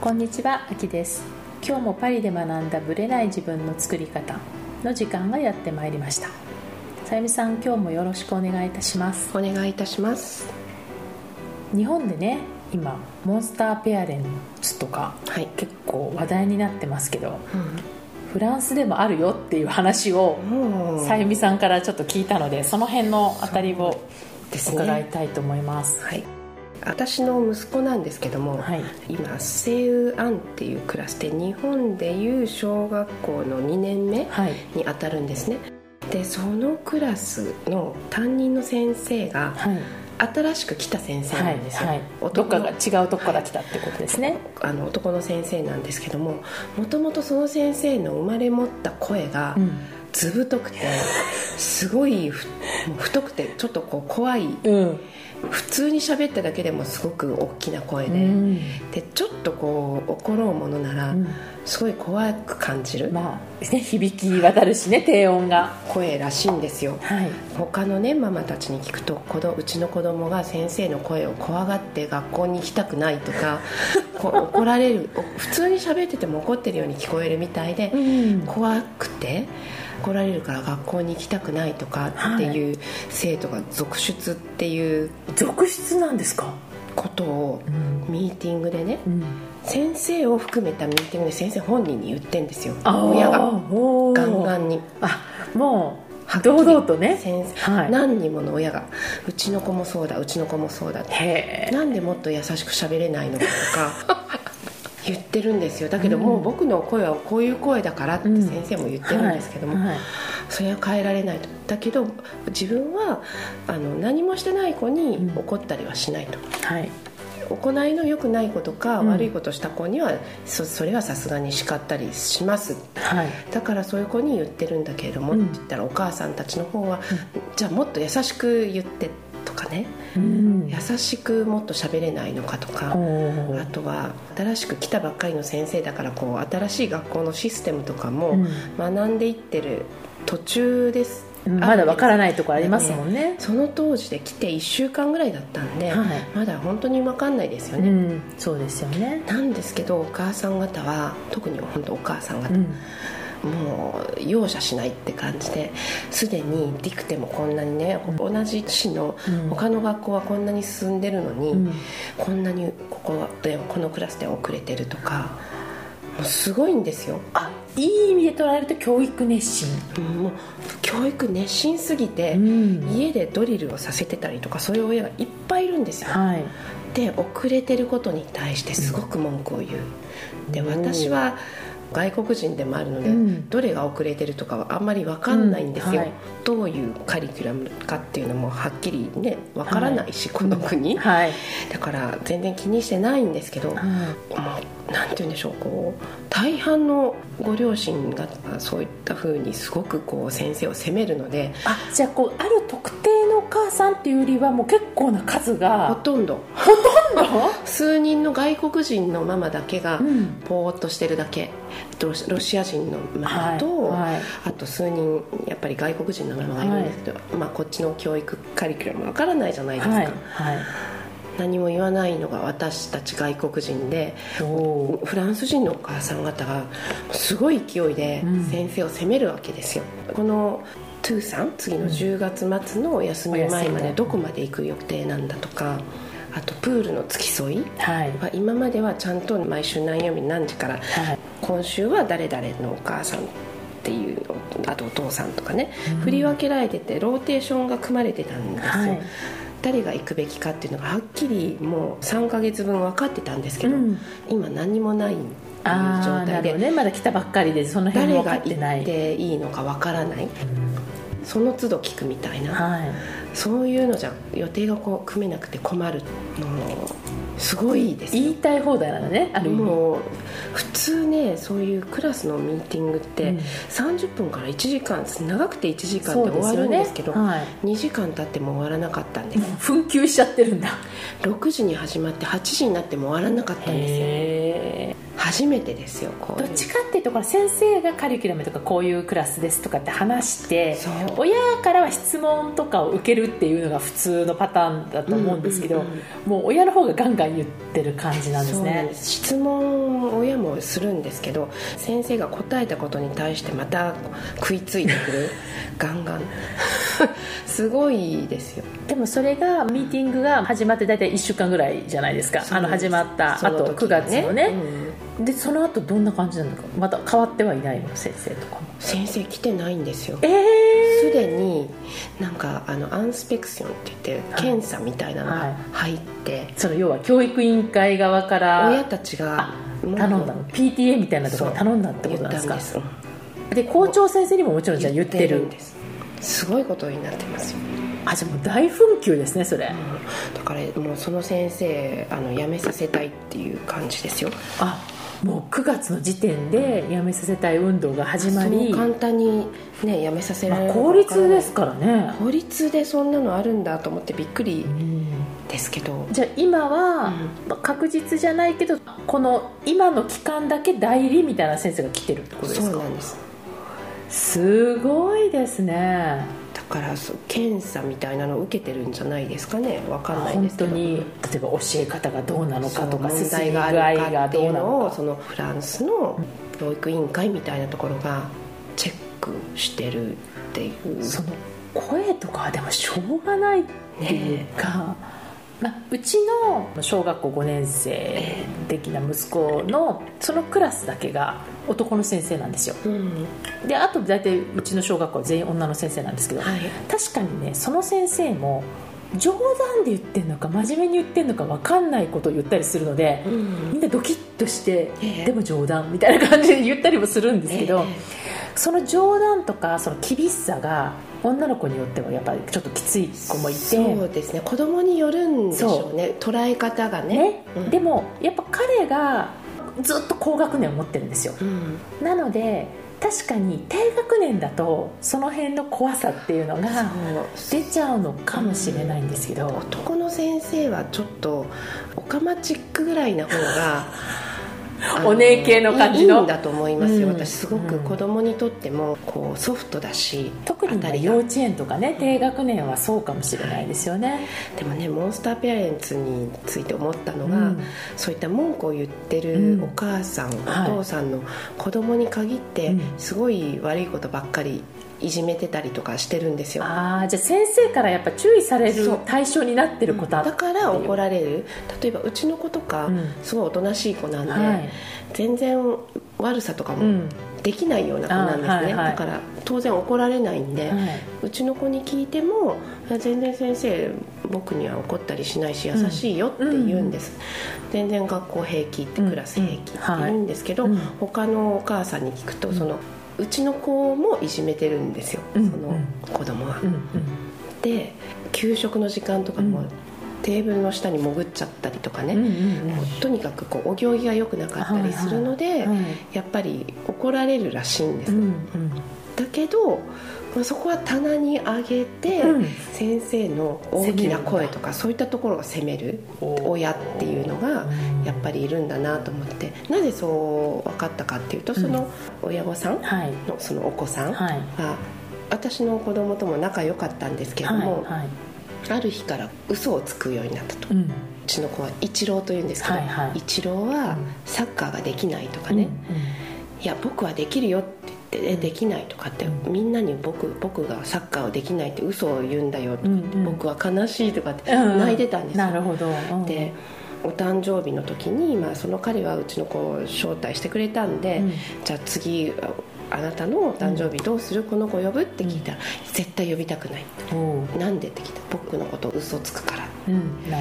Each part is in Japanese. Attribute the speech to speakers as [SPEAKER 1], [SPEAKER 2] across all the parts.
[SPEAKER 1] こんにちは、あきです。今日もパリで学んだブレない自分の作り方の時間がやってまいりました。さゆみさん、今日もよろしくお願いいたします。
[SPEAKER 2] お願いいたします。
[SPEAKER 1] 日本でね今モンスターペアレンツとか、
[SPEAKER 2] はい。
[SPEAKER 1] 結構話題になってますけど
[SPEAKER 2] う
[SPEAKER 1] フランスでもあるよっていう話をさゆみさんからちょっと聞いたのでその辺のあたりを伺い
[SPEAKER 2] ね。
[SPEAKER 1] たいと思います。
[SPEAKER 2] はい私の息子なんですけども、
[SPEAKER 1] はい。
[SPEAKER 2] 今セウアンっていうクラスで日本でいう小学校の2年目
[SPEAKER 1] はい。
[SPEAKER 2] に当たるんですね。でそのクラスの担任の先生が
[SPEAKER 1] はい。
[SPEAKER 2] 新しく来た先生
[SPEAKER 1] はい
[SPEAKER 2] なんですよ、
[SPEAKER 1] はいどっかが違うとこから来たってことですね。
[SPEAKER 2] あの男の先生なんですけどももともとその先生の生まれ持った声が
[SPEAKER 1] うん。
[SPEAKER 2] ずぶとくてすごい太くてちょっとこう怖い
[SPEAKER 1] うん
[SPEAKER 2] 普通に喋っただけでもすごく大きな声で,、
[SPEAKER 1] うん。
[SPEAKER 2] でちょっとこう怒ろうものなら、
[SPEAKER 1] うん。
[SPEAKER 2] すごい怖く感じる。
[SPEAKER 1] まあね響き渡るしね低音が。
[SPEAKER 2] 声らしいんですよ。
[SPEAKER 1] はい。
[SPEAKER 2] 他のねママたちに聞くと子どうちの子供が先生の声を怖がって学校に行きたくないとか こう怒られるお普通に喋ってても怒ってるように聞こえるみたいで、
[SPEAKER 1] うん。
[SPEAKER 2] 怖くて怒られるから学校に行きたくないとかっていう生徒が続出っていう
[SPEAKER 1] 続出なんですか？
[SPEAKER 2] ことを
[SPEAKER 1] うん
[SPEAKER 2] ミーティングでね
[SPEAKER 1] うん。
[SPEAKER 2] 先生を含めたミーティングで先生本人に言ってんですよ。親が。ガンガンに。
[SPEAKER 1] あもう堂々とね。
[SPEAKER 2] 先生、
[SPEAKER 1] はい。
[SPEAKER 2] 何人もの親がうちの子もそうだうちの子もそうだって。なんでもっと優しく喋れないのかとか 言ってるんですよ。だけどもう僕の声はこういう声だからって先生も言ってるんですけども、
[SPEAKER 1] はい。はい。
[SPEAKER 2] それは変えられないと。だけど自分はあの何もしてない子に
[SPEAKER 1] うん。
[SPEAKER 2] 怒ったりはしないと、
[SPEAKER 1] はい。
[SPEAKER 2] 行いの良くないことか、
[SPEAKER 1] うん。
[SPEAKER 2] 悪いことした子にはそそれはさすがに叱ったりします。
[SPEAKER 1] はい。
[SPEAKER 2] だからそういう子に言ってるんだけれども、
[SPEAKER 1] うん。
[SPEAKER 2] って言ったらお母さんたちの方は、じゃあもっと優しく言ってとかね、
[SPEAKER 1] うん。
[SPEAKER 2] 優しくもっと喋れないのかとか、あとは新しく来たばっかりの先生だからこう新しい学校のシステムとかも
[SPEAKER 1] うん。
[SPEAKER 2] 学んでいってる途中です、
[SPEAKER 1] うん。まだわから
[SPEAKER 2] い
[SPEAKER 1] ないところありますもんね。
[SPEAKER 2] その当時で来て1週間ぐらいだったんで、
[SPEAKER 1] はい。
[SPEAKER 2] まだ本当に分かんないですよね、
[SPEAKER 1] うん。そうですよね。
[SPEAKER 2] なんですけどお母さん方は特に本当お母さん方、
[SPEAKER 1] うん
[SPEAKER 2] もう容赦しないって感じですでにディクテもこんなにね、同じ市の
[SPEAKER 1] うん。
[SPEAKER 2] 他の学校はこんなに進んでるのに、
[SPEAKER 1] うん。
[SPEAKER 2] こんなにここでこのクラスで遅れてるとかもうすごいんですよ。
[SPEAKER 1] あいい意味で捉えると教育熱心。
[SPEAKER 2] うんもう教育熱心すぎて、
[SPEAKER 1] うん。
[SPEAKER 2] 家でドリルをさせてたりとかそういう親がいっぱいいるんですよ。
[SPEAKER 1] はい。
[SPEAKER 2] で遅れてることに対してすごく文句を言う。で私は外国人でもあるので、
[SPEAKER 1] うん。
[SPEAKER 2] どれが遅れてるとかはあんまり分かんないんですよ、
[SPEAKER 1] うん。はい。
[SPEAKER 2] どういうカリキュラムかっていうのもはっきりね分からないし、この国、
[SPEAKER 1] はい。
[SPEAKER 2] だから全然気にしてないんですけど、もうなんて言うんでしょうこう大半のご両親がそういったふうにすごくこう先生を責めるので
[SPEAKER 1] あじゃあこうある特定のお母さんっていうよりはもう結構な数
[SPEAKER 2] ほ
[SPEAKER 1] が
[SPEAKER 2] とんど？数人の外国人のママだけが
[SPEAKER 1] うん。
[SPEAKER 2] ぼーっとしてるだけ。ロシロシア人のママと、
[SPEAKER 1] はいはい。
[SPEAKER 2] あと数人やっぱり外国人のママがいるんですけど、まあ、こっちの教育カリキュラムわからないじゃないですか、
[SPEAKER 1] はいはい
[SPEAKER 2] 何も言わないのが私たち外国人でフランス人のお母さん方がすごい勢いで
[SPEAKER 1] うん。
[SPEAKER 2] 先生を責めるわけですよ、このトゥーサン次の10月末のお休み前までどこまで行く予定なんだとかあとプールの付き添い。
[SPEAKER 1] は
[SPEAKER 2] 今まではちゃんと毎週何曜日何時から
[SPEAKER 1] はい。
[SPEAKER 2] 今週は誰々のお母さんっていうのあとお父さんとかね、
[SPEAKER 1] うん。
[SPEAKER 2] 振り分けられててローテーションが組まれてたんですよ、
[SPEAKER 1] はい
[SPEAKER 2] 誰が行くべきかっていうのがはっきりもう3ヶ月分分かってたんですけど、
[SPEAKER 1] うん。
[SPEAKER 2] 今何にもないっていう状態で、
[SPEAKER 1] ね。まだ来たばっかりでその辺分か
[SPEAKER 2] が行っ
[SPEAKER 1] ってない
[SPEAKER 2] ていいのかわからない。その都度聞くみたいな、
[SPEAKER 1] はい。
[SPEAKER 2] そういうのじゃ予定がこう組めなくて困るもうすごいですよ。
[SPEAKER 1] 言いたい放題なのね。あ
[SPEAKER 2] もう普通ねそういうクラスのミーティングって
[SPEAKER 1] うん。
[SPEAKER 2] 30分から1時間長くて1時間で終わるんですけど
[SPEAKER 1] よね。はい。
[SPEAKER 2] 2時間経っても終わらなかったんです。
[SPEAKER 1] 紛糾しちゃってるんだ。
[SPEAKER 2] 6時に始まって8時になっても終わらなかったんですよ
[SPEAKER 1] へえ
[SPEAKER 2] 8初めてですよこう
[SPEAKER 1] どっちかっていうと先生がカリキュラムとかこういうクラスですとかって話して親からは質問とかを受けるっていうのが普通のパターンだと思うんですけど、もう親の方がガンガン言ってる感じなんですね。
[SPEAKER 2] 質問を親もするんですけど先生が答えたことに対してまた食いついてくる。ガンガン。すごいですよ。
[SPEAKER 1] でもそれがミーティングが始まって大体1週間ぐらいじゃないですか。あの始まったあと9
[SPEAKER 2] 時は
[SPEAKER 1] 月のね、
[SPEAKER 2] うん
[SPEAKER 1] でその後どんな感じなんですか？また変わってはいないの？先生とかも。
[SPEAKER 2] 先生来てないんですよ。
[SPEAKER 1] ええ
[SPEAKER 2] すでになんかあのアンスペクションって言って
[SPEAKER 1] はい。
[SPEAKER 2] 検査みたいなのが入って、
[SPEAKER 1] その要は教育委員会側から
[SPEAKER 2] 親たちが
[SPEAKER 1] 頼んだの？PTA みたいなところに頼んだってことなんですか？
[SPEAKER 2] です
[SPEAKER 1] で校長先生にももちろんじゃあ言ってる。
[SPEAKER 2] んです。すごいことになってますよ、
[SPEAKER 1] あじゃあもう大紛糾ですねそれ、
[SPEAKER 2] だからもうその先生あの辞めさせたいっていう感じですよ。
[SPEAKER 1] あもう9月の時点で辞めさせたい運動が始まり
[SPEAKER 2] そう簡単にね辞めさせられる
[SPEAKER 1] まあ公立ですからね、
[SPEAKER 2] 法律でそんなのあるんだと思ってびっくり
[SPEAKER 1] うん。
[SPEAKER 2] ですけど。
[SPEAKER 1] じゃあ今は、
[SPEAKER 2] うん。
[SPEAKER 1] まあ確実じゃないけどこの今の期間だけ代理みたいな先生が来てるってことですか？
[SPEAKER 2] そうなんです。
[SPEAKER 1] すごいですね。
[SPEAKER 2] だから検査みたいなのを受けてるんじゃないですかね。わかんない
[SPEAKER 1] 本
[SPEAKER 2] ですけど。
[SPEAKER 1] 当に例えば教え方がどうなのかとか
[SPEAKER 2] 問題があるかっていう
[SPEAKER 1] の
[SPEAKER 2] をそのフランスの教育委員会みたいなところがチェックしてるっていう。
[SPEAKER 1] その声とかはでもしょうがないっていうか、まあ、うちの小学校5年生的な息子のそのクラスだけが男の先生なんですよ。
[SPEAKER 2] うん。
[SPEAKER 1] であと大体うちの小学校は全員女の先生なんですけど、
[SPEAKER 2] はい。
[SPEAKER 1] 確かにねその先生も冗談で言ってんのか真面目に言ってんのか分かんないことを言ったりするので、
[SPEAKER 2] うん。
[SPEAKER 1] みんなドキッとして、
[SPEAKER 2] ええ。
[SPEAKER 1] でも冗談みたいな感じで言ったりもするんですけど、
[SPEAKER 2] え。
[SPEAKER 1] その冗談とかその厳しさが女の子によってはやっぱりちょっときつい子もいて。
[SPEAKER 2] そうですね。子供によるんでしょうね。捉え方がね。
[SPEAKER 1] ね。
[SPEAKER 2] うん。
[SPEAKER 1] でもやっぱ彼がずっと高学年を持ってるんですよ。
[SPEAKER 2] うん。
[SPEAKER 1] なので確かに低学年だとその辺の怖さっていうのが出ちゃうのかもしれないんですけど、
[SPEAKER 2] 男の先生はちょっとオカマチックぐらいな方が
[SPEAKER 1] お姉系の感じの。
[SPEAKER 2] いいんだと思いますよ、
[SPEAKER 1] うん。
[SPEAKER 2] 私すごく子供にとってもこうソフトだし
[SPEAKER 1] 特に幼稚園とかね低学年はそうかもしれないですよね、
[SPEAKER 2] でもねモンスターペアレンツについて思ったのが、
[SPEAKER 1] うん。
[SPEAKER 2] そういった文句を言って
[SPEAKER 1] うん。
[SPEAKER 2] るお母さん、
[SPEAKER 1] はい。
[SPEAKER 2] お父さんの子供に限って
[SPEAKER 1] うん。
[SPEAKER 2] すごい悪いことばっかりいじめてたりとかしてるんですよ。
[SPEAKER 1] ああじゃあ先生からやっぱ注意される対象になってる子だ
[SPEAKER 2] だから怒
[SPEAKER 1] ら
[SPEAKER 2] られる。例えばうちの子とか、
[SPEAKER 1] うん。
[SPEAKER 2] すごいおとなしい子なんで、
[SPEAKER 1] はい。
[SPEAKER 2] 全然悪さとかも
[SPEAKER 1] うん。
[SPEAKER 2] できないような子なんですね、
[SPEAKER 1] あはいはい。
[SPEAKER 2] だから当然怒られないんで、
[SPEAKER 1] はい。う
[SPEAKER 2] ちの子に聞いても全然先生僕には怒ったりしないし優しいよって言うんです、全然学校平気って
[SPEAKER 1] うん。
[SPEAKER 2] クラス平気って言うんですけど、
[SPEAKER 1] うん。
[SPEAKER 2] 他のお母さんに聞くとそのうちの子もいじめてるんですよ、
[SPEAKER 1] うん
[SPEAKER 2] その子供は、
[SPEAKER 1] うんうん。
[SPEAKER 2] で給食の時間とかも、
[SPEAKER 1] うん。
[SPEAKER 2] テーブルの下に潜っちゃったりとかね、とにかくこうお行儀が良くなかったりするので、
[SPEAKER 1] はいはいはい。
[SPEAKER 2] やっぱり怒られるらしいんです、
[SPEAKER 1] うんうん。
[SPEAKER 2] だけど、まあ、そこは棚に上げて、
[SPEAKER 1] うん。
[SPEAKER 2] 先生の大きな声とかそういったところを責める親っていうのが
[SPEAKER 1] うん。
[SPEAKER 2] やっぱりいるんだなと思ってなぜそう分かったかっていうとその親御さん
[SPEAKER 1] はい。
[SPEAKER 2] のそのお子さん
[SPEAKER 1] はい。
[SPEAKER 2] が私の子供とも仲良かったんですけれども、
[SPEAKER 1] はいはい。
[SPEAKER 2] ある日から嘘をつくようになったと。
[SPEAKER 1] うん。
[SPEAKER 2] うちの子はイチローというんですけど、
[SPEAKER 1] はいはい。
[SPEAKER 2] イチローはサッカーができないとかね、いや僕はできるよって言って、えできないとかって、
[SPEAKER 1] うん。
[SPEAKER 2] みんなに僕僕がサッカーをできないって嘘を言うんだよとか
[SPEAKER 1] うん
[SPEAKER 2] って、
[SPEAKER 1] うん。
[SPEAKER 2] 僕は悲しいとかって泣いてたんですよ、
[SPEAKER 1] なるほど。うん。
[SPEAKER 2] でお誕生日の時に、まあ、その彼はうちの子を招待してくれたんで、
[SPEAKER 1] うん。
[SPEAKER 2] じゃあ次あなたのお誕生日どうする、この子呼ぶ？って聞いたら、絶対呼びたくない。なんで？って聞いたら僕のこと嘘つくから。
[SPEAKER 1] うん。
[SPEAKER 2] だ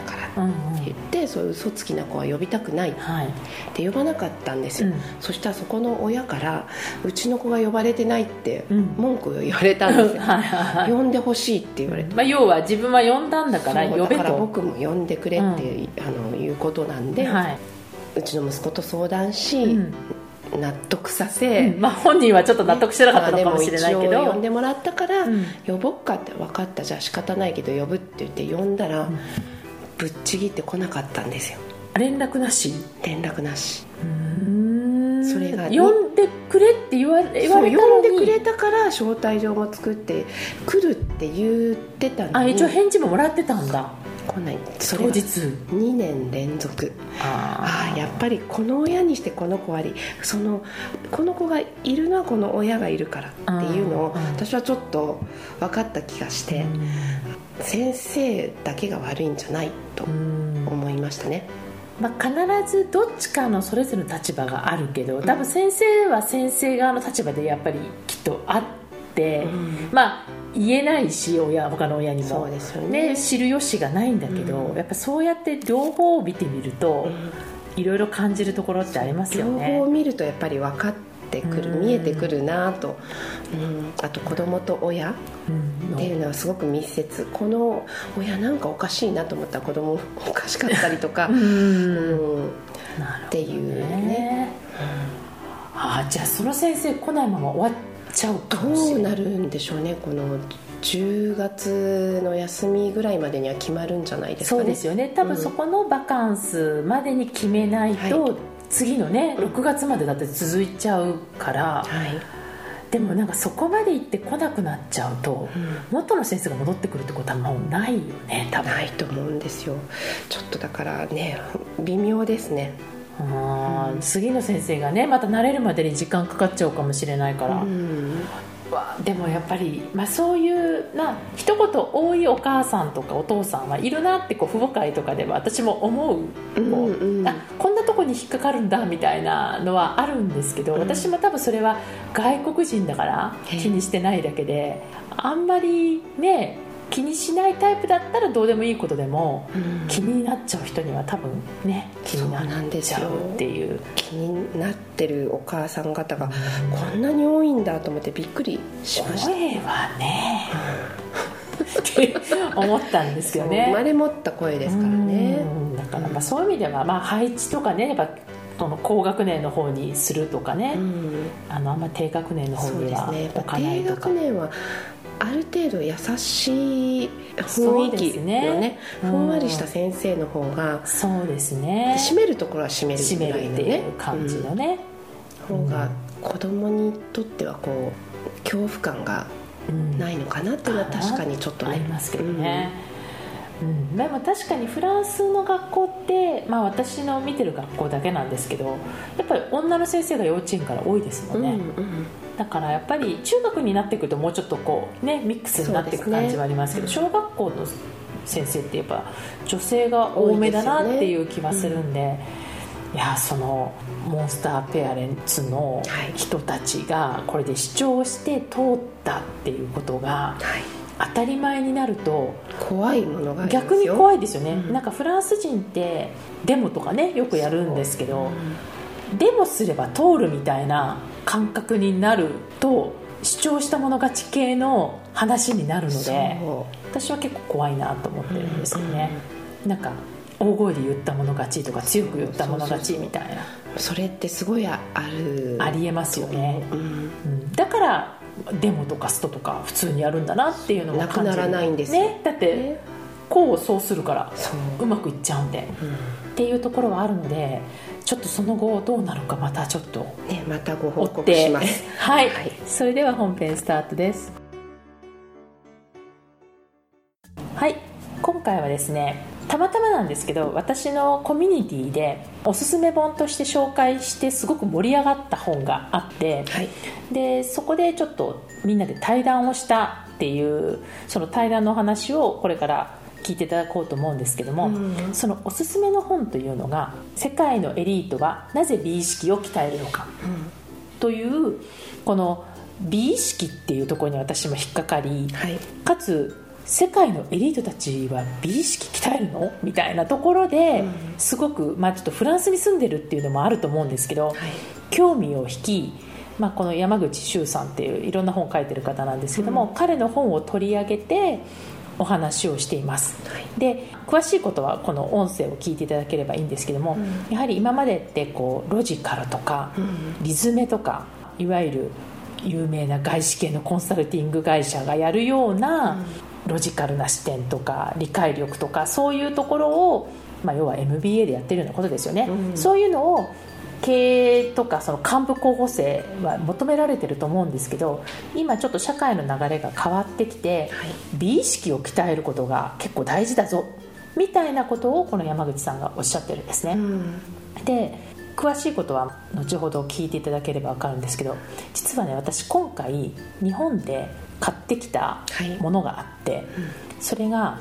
[SPEAKER 2] から。
[SPEAKER 1] うん
[SPEAKER 2] って言ってそういう嘘つきな子は呼びたくない。って
[SPEAKER 1] はい
[SPEAKER 2] 呼ばなかったんですよ、
[SPEAKER 1] うん。
[SPEAKER 2] そしたらそこの親からうちの子が呼ばれてないって
[SPEAKER 1] うん。
[SPEAKER 2] 文句を言われたんですよ、
[SPEAKER 1] はいはいはい。
[SPEAKER 2] 呼んでほしいって言われて、
[SPEAKER 1] まあ、要は自分は呼んだんだから呼べと。
[SPEAKER 2] だから僕も呼んでくれって、あのいうことなんで、
[SPEAKER 1] は
[SPEAKER 2] うちの息子と相談し、
[SPEAKER 1] いうん
[SPEAKER 2] 納得させ、
[SPEAKER 1] まあ、本人はちょっと納得してなかったのかもしれないけ
[SPEAKER 2] まあ呼ん
[SPEAKER 1] ど
[SPEAKER 2] でもらったから、
[SPEAKER 1] うん。
[SPEAKER 2] 呼ぼっかって分かったじゃあ仕方ないけど呼ぶって言って呼んだら、ぶっちぎってこなかったんですよ。
[SPEAKER 1] 連絡なし？
[SPEAKER 2] 連絡なし。
[SPEAKER 1] うん。呼んでくれって言われたのに。
[SPEAKER 2] 呼んでくれたから招待状も作って来るって言ってたのに。
[SPEAKER 1] あ一応返事ももらってたんだ
[SPEAKER 2] 来ない。それは
[SPEAKER 1] 当日
[SPEAKER 2] ？2年連続。ああやっぱりこの親にしてこの子あり。そのこの子がいるのはこの親がいるからっていうのを
[SPEAKER 1] うんうん。
[SPEAKER 2] 私はちょっと分かった気がして。先生だけが悪いんじゃないと
[SPEAKER 1] うん。
[SPEAKER 2] 思いましたね。
[SPEAKER 1] まあ、必ずどっちかのそれぞれの立場があるけど多分先生は先生側の立場でやっぱりきっとあって、
[SPEAKER 2] うん。
[SPEAKER 1] まあ言えないし親他の親にも。
[SPEAKER 2] そうですよね。
[SPEAKER 1] ね知る由がないんだけど、
[SPEAKER 2] うん。
[SPEAKER 1] やっぱそうやって両方を見てみると
[SPEAKER 2] うん。
[SPEAKER 1] いろいろ感じるところってありますよ
[SPEAKER 2] 両
[SPEAKER 1] ね
[SPEAKER 2] 方見るとやっぱり分かってくる
[SPEAKER 1] うん。
[SPEAKER 2] 見えてくるなと、うん、あと子供と親
[SPEAKER 1] うん。
[SPEAKER 2] っていうのはすごく密接。この親なんかおかしいなと思ったら子供 おかしかったりとか、
[SPEAKER 1] うん。
[SPEAKER 2] っていうね。
[SPEAKER 1] ねああじゃあその先生来ないまま終わっちゃうか
[SPEAKER 2] どうなるんでしょうね。この10月の休みぐらいまでには決まるんじゃないですかね。
[SPEAKER 1] そうですよね。多分そこのバカンスまでに決めないと、
[SPEAKER 2] は
[SPEAKER 1] 次のね6月までだって続いちゃうから。
[SPEAKER 2] はい、
[SPEAKER 1] でもなんかそこまで行って来なくなっちゃうと、元の先生が戻ってくるってことはもうないよね多分
[SPEAKER 2] ないと思うん。ですよちょっとだからね微妙ですね
[SPEAKER 1] あー次の先生がねまた慣れるまでに時間かかっちゃうかもしれないから、
[SPEAKER 2] うん。
[SPEAKER 1] わでもやっぱり、まあ、そういうな一言多いお母さんとかお父さんはいるなってこう父母会とかでは私も思う。こう、
[SPEAKER 2] うん。うん
[SPEAKER 1] あこんなとこに引っかかるんだみたいなのはあるんですけど、
[SPEAKER 2] うん。
[SPEAKER 1] 私も多分それは外国人だから気にしてないだけであんまりね気にしないタイプだったらどうでもいいことでも
[SPEAKER 2] うん。
[SPEAKER 1] 気になっちゃう人には多分ね気に
[SPEAKER 2] な
[SPEAKER 1] っちゃうっていう。
[SPEAKER 2] 気になってるお母さん方がこんなに多いんだと思ってびっくりしました。
[SPEAKER 1] 声はね って思ったんですよね。
[SPEAKER 2] 生まれ持った声ですからね。
[SPEAKER 1] うん。だからまあそういう意味では、まあ、配置とかねやっぱその高学年の方にするとかね、
[SPEAKER 2] うん。
[SPEAKER 1] あのあんま低学年の方には置かない
[SPEAKER 2] 低
[SPEAKER 1] とか。
[SPEAKER 2] 学年はある程度優しい雰囲気の
[SPEAKER 1] すね。
[SPEAKER 2] ね
[SPEAKER 1] うん
[SPEAKER 2] ふんわりした先生の方が
[SPEAKER 1] そうですね。
[SPEAKER 2] 締めるところは締めるぐらいのね。
[SPEAKER 1] う感じのね、
[SPEAKER 2] うん方が子供にとってはこう恐怖感が
[SPEAKER 1] うん
[SPEAKER 2] ないのかなっていうのは確かにちょっとね
[SPEAKER 1] ありますけどね、うん。でも確かにフランスの学校って、まあ、私の見てる学校だけなんですけどやっぱり女の先生が幼稚園から多いですも
[SPEAKER 2] うんん
[SPEAKER 1] ね、
[SPEAKER 2] うん
[SPEAKER 1] だからやっぱり中学になってくるともうちょっとこうねミックスになっていく感じはありますけど
[SPEAKER 2] そ
[SPEAKER 1] 小学校の先生ってやっぱ女性が多めだなっていう気はするんでいやそのモンスターペアレンツの
[SPEAKER 2] はい
[SPEAKER 1] 人たちがこれで主張して通ったっていうことが
[SPEAKER 2] はい
[SPEAKER 1] 当たり前になると
[SPEAKER 2] 怖いものが
[SPEAKER 1] 逆に怖いですよね、
[SPEAKER 2] うん。
[SPEAKER 1] なんかフランス人ってデモとかねよくやるんですけど、
[SPEAKER 2] う。ん。
[SPEAKER 1] デモすれば通るみたいな感覚になると主張したもの勝ち系の話になるので
[SPEAKER 2] そ
[SPEAKER 1] 私は結構怖いなと思っ
[SPEAKER 2] う
[SPEAKER 1] てるんですよね、なんか大声で言ったもの勝ちとか強く言ったもの勝ちみたいな。
[SPEAKER 2] それってすごいある。
[SPEAKER 1] ありえますよね、
[SPEAKER 2] うん。
[SPEAKER 1] うん。だからデモとかストとか普通にやるんだなっていうのも感じる。
[SPEAKER 2] なくならないんですよ。
[SPEAKER 1] ね。だって
[SPEAKER 2] ね。
[SPEAKER 1] こうそうするから
[SPEAKER 2] そう。
[SPEAKER 1] うまくいっちゃうんで。っていうところはあるのでちょっとその後どうなるかまたちょっと
[SPEAKER 2] ねまたご報告します。
[SPEAKER 1] はい、
[SPEAKER 2] はい。
[SPEAKER 1] それでは本編スタートです。はい。今回はですねたまたまなんですけど私のコミュニティでおすすめ本として紹介してすごく盛り上がった本があって
[SPEAKER 2] はい。
[SPEAKER 1] でそこでちょっとみんなで対談をしたっていうその対談の話をこれから聞いていただこうと思うんですけども、
[SPEAKER 2] うん。
[SPEAKER 1] そのおすすめの本というのが「世界のエリートはなぜ美意識を鍛えるのか」というこの美意識っていうところに私も引っかかり
[SPEAKER 2] はい。
[SPEAKER 1] かつ世界のエリートたちは美意識鍛えるの？みたいなところで
[SPEAKER 2] うん。
[SPEAKER 1] すごく、まあ、ちょっとフランスに住んでるっていうのもあると思うんですけど、
[SPEAKER 2] はい。
[SPEAKER 1] 興味を引き、まあ、この山口周さんっていういろんな本を書いてる方なんですけども、
[SPEAKER 2] うん。
[SPEAKER 1] 彼の本を取り上げてお話をしています。
[SPEAKER 2] はい。
[SPEAKER 1] で詳しいことはこの音声を聞いていただければいいんですけども、
[SPEAKER 2] うん。
[SPEAKER 1] やはり今までってこうロジカルとか
[SPEAKER 2] うん。
[SPEAKER 1] リズメとかいわゆる有名な外資系のコンサルティング会社がやるようなロジカルな視点とか理解力とかそういうところを、まあ、要は MBA でやってるようなことですよね、
[SPEAKER 2] うん。
[SPEAKER 1] そういうのを経営とかその幹部候補生は求められてると思うんですけど今ちょっと社会の流れが変わってきて、はい、美意識を鍛えることが結構大事だぞみたいなことをこの山口さんがおっしゃってるんですね。うん、で詳しいことは後ほど聞いていただければ分かるんですけど実はね私今回日本で買ってきたものがあって、はいうん、それが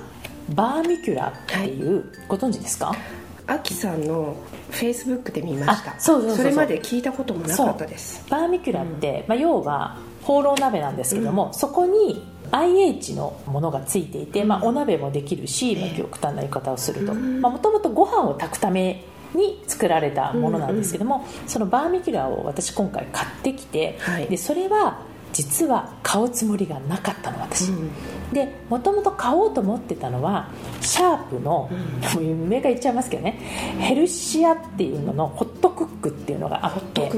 [SPEAKER 1] バーミキュラっていう、はい、ご存知ですか？
[SPEAKER 2] アキさんのフェイスブックで見ました。それまで聞いたこともなかったです。
[SPEAKER 1] バーミキュラって、うん、まあ、要は放浪鍋なんですけども、うん、そこに IH のものがついていて、まあ、お鍋もできるし、まあ、極端な言い方をすると。もともとご飯を炊くために作られたものなんですけども、うんうん、そのバーミキュラを私今回買ってきて、はい、でそれは実は買うつもりがなかったの私、うん、でもともと買おうと思ってたのはシャープの、うん、上が言っちゃいますけどねヘルシアっていうののホットクックっていうのがあって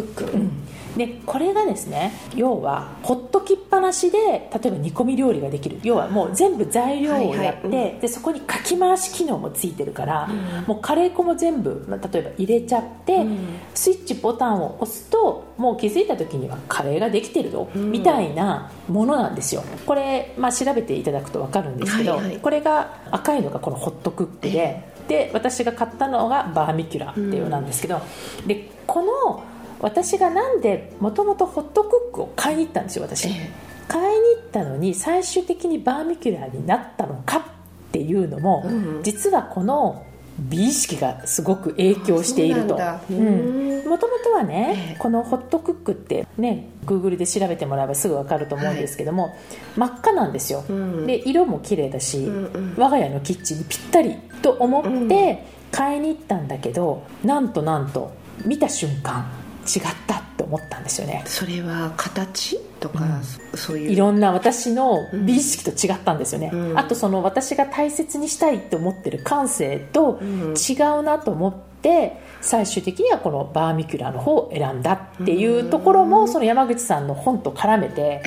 [SPEAKER 1] でこれがですね要はほっときっぱなしで例えば煮込み料理ができる。要はもう全部材料をやって、はいはい、でそこにかき回し機能もついてるから、うん、もうカレー粉も全部例えば入れちゃって、うん、スイッチボタンを押すともう気づいた時にはカレーができてるぞ、うん、みたいなものなんですよ。これ、まあ、調べていただくと分かるんですけど、はいはい、これが赤いのがこのホットクックで。で私が買ったのがバーミキュラっていうなんですけど、でこの私がなんでもともとホットクックを買いに行ったんですよ私、え買いに行ったのに最終的にバーミキュラーになったのかっていうのも、うん、実はこの美意識がすごく影響していると。もともとはね、えこのホットクックってねグーグルで調べてもらえばすぐ分かると思うんですけども、はい、真っ赤なんですよ、うん、で色も綺麗だし、うんうん、我が家のキッチンにぴったりと思って買いに行ったんだけど、なんとなんと見た瞬間違ったって思ったんですよね。
[SPEAKER 2] それは形とか、
[SPEAKER 1] うん、そういう。いろんな私の美意識と違ったんですよね、うん、あとその私が大切にしたいと思ってる感性と違うなと思って、最終的にはこのバーミキュラの方を選んだっていうところも、その山口さんの本と絡めて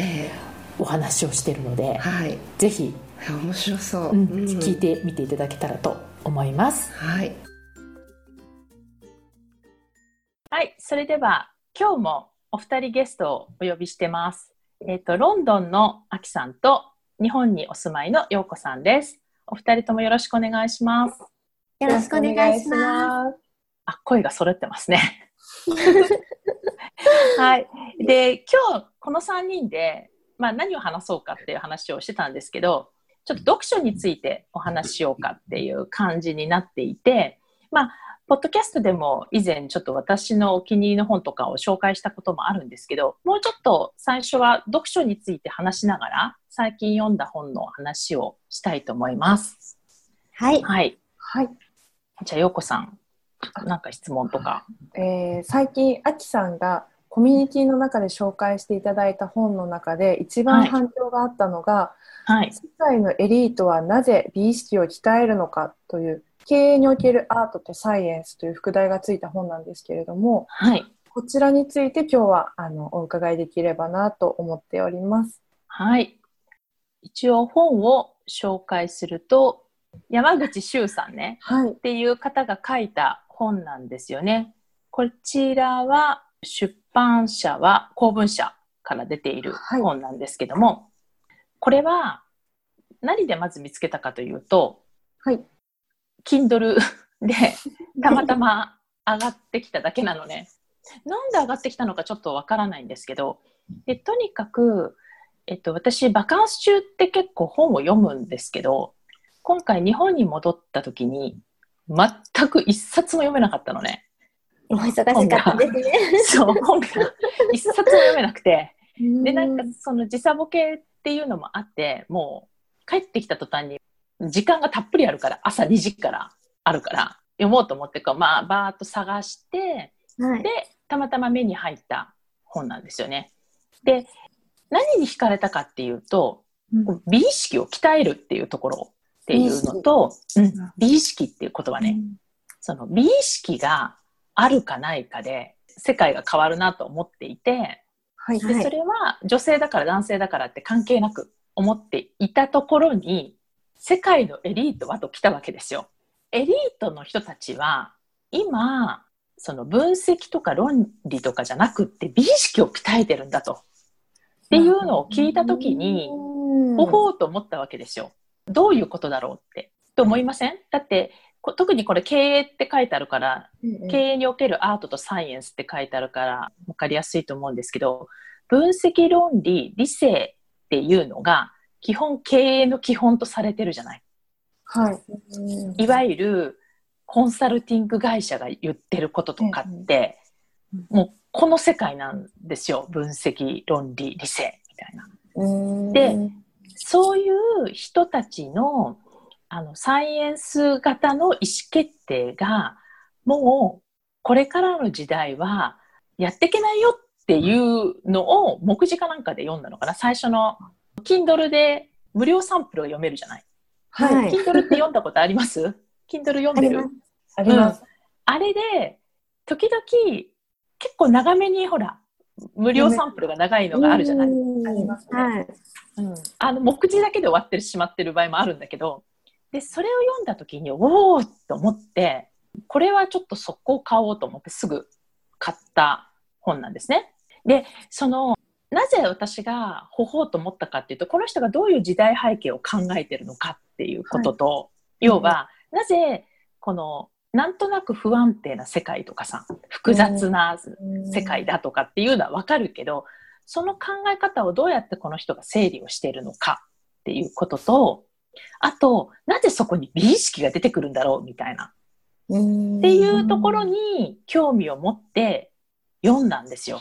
[SPEAKER 1] お話をしてるので、はい、ぜひ
[SPEAKER 2] 面白そう、
[SPEAKER 1] うん、聞いてみていただけたらと思います。
[SPEAKER 2] はい
[SPEAKER 1] はい、それでは今日もお二人ゲストをお呼びしてます。えっ、ー、とロンドンのアキさんと日本にお住まいの陽子さんです。お二人ともよろしくお願いします。
[SPEAKER 3] よろしくお願いします。
[SPEAKER 1] あ、声が揃ってますね。はい。で、今日この3人で、まあ、何を話そうかっていう話をしてたんですけど、ちょっと読書についてお話ししようかっていう感じになっていて、まあ、ポッドキャストでも以前ちょっと私のお気に入りの本とかを紹介したこともあるんですけど、もうちょっと最初は読書について話しながら、最近読んだ本の話をしたいと思います。
[SPEAKER 3] はい。
[SPEAKER 1] はい。
[SPEAKER 3] はい。
[SPEAKER 1] じゃあ、ようこさん、なんか質問とか。
[SPEAKER 3] えー、最近、あきさんがコミュニティの中で紹介していただいた本の中で一番反響があったのが、はい、世界のエリートはなぜ美意識を鍛えるのかという経営におけるアートとサイエンスという副題がついた本なんですけれども、
[SPEAKER 1] はい、
[SPEAKER 3] こちらについて今日はあのお伺いできればなと思っております。
[SPEAKER 1] はい。一応本を紹介すると、山口周さんね、はい、っていう方が書いた本なんですよね。こちらは出版社は公文社から出ている本なんですけども、はい、これは何でまず見つけたかというと、
[SPEAKER 3] はい、
[SPEAKER 1] Kindle で たまたま上がってきただけなのね。なんで上がってきたのかちょっとわからないんですけど、でとにかく、えっと、私、バカンス中って結構本を読むんですけど、今回日本に戻った時に、全く一冊も読めなかったのね。
[SPEAKER 3] お忙しかったですね。
[SPEAKER 1] そう、本が一冊も読めなくて。で、なんかその時差ボケっていうのもあって、もう帰ってきた途端に時間がたっぷりあるから、朝2時からあるから、読もうと思ってこう、まあ、バーッと探して、はい、で、たまたま目に入った本なんですよね。で、何に惹かれたかっていうと、うん、美意識を鍛えるっていうところっていうのと、うん、美意識。っていう言葉ね、うん、その美意識があるかないかで世界が変わるなと思っていて、はい、でそれは女性だから男性だからって関係なく思っていたところに世界のエリートはと来たわけですよ。エリートの人たちは今その分析とか論理とかじゃなくって美意識を鍛えてるんだと。っていうのを聞いた時に、ほほうと思ったわけですよ。どういうことだろうって。と思いません？だって特にこれ経営って書いてあるから、うんうん、経営におけるアートとサイエンスって書いてあるから分かりやすいと思うんですけど分析論理理性っていうのが基本経営の基本とされてるじゃない。
[SPEAKER 3] はい、
[SPEAKER 1] いわゆるコンサルティング会社が言ってることとかって、うんうん、もうこの世界なんですよ分析論理理性みたいな。でそういう人たちのあの、サイエンス型の意思決定が、もう、これからの時代は、やっていけないよっていうのを、目次かなんかで読んだのかな。最初の、Kindle で無料サンプルが読めるじゃない？はい。Kindle って読んだことあります ?Kindle 読んでる？
[SPEAKER 3] あります。うん、
[SPEAKER 1] あれで、時々、結構長めに、ほら、無料サンプルが長いのがあるじゃない？
[SPEAKER 3] ありますね。はい。
[SPEAKER 1] うん。あの、目次だけで終わってしまってる場合もあるんだけど、で、それを読んだ時に、おおと思って、これはちょっと速攻買おうと思ってすぐ買った本なんですね。で、その、なぜ私がほほうと思ったかっていうと、この人がどういう時代背景を考えてるのかっていうことと、はい、要は、うん、なぜこのなんとなく不安定な世界とかさ複雑な世界だとかっていうのはわかるけど、その考え方をどうやってこの人が整理をしているのかっていうこととあと、なぜそこに美意識が出てくるんだろうみたいな。っていうところに興味を持って読んだんですよ。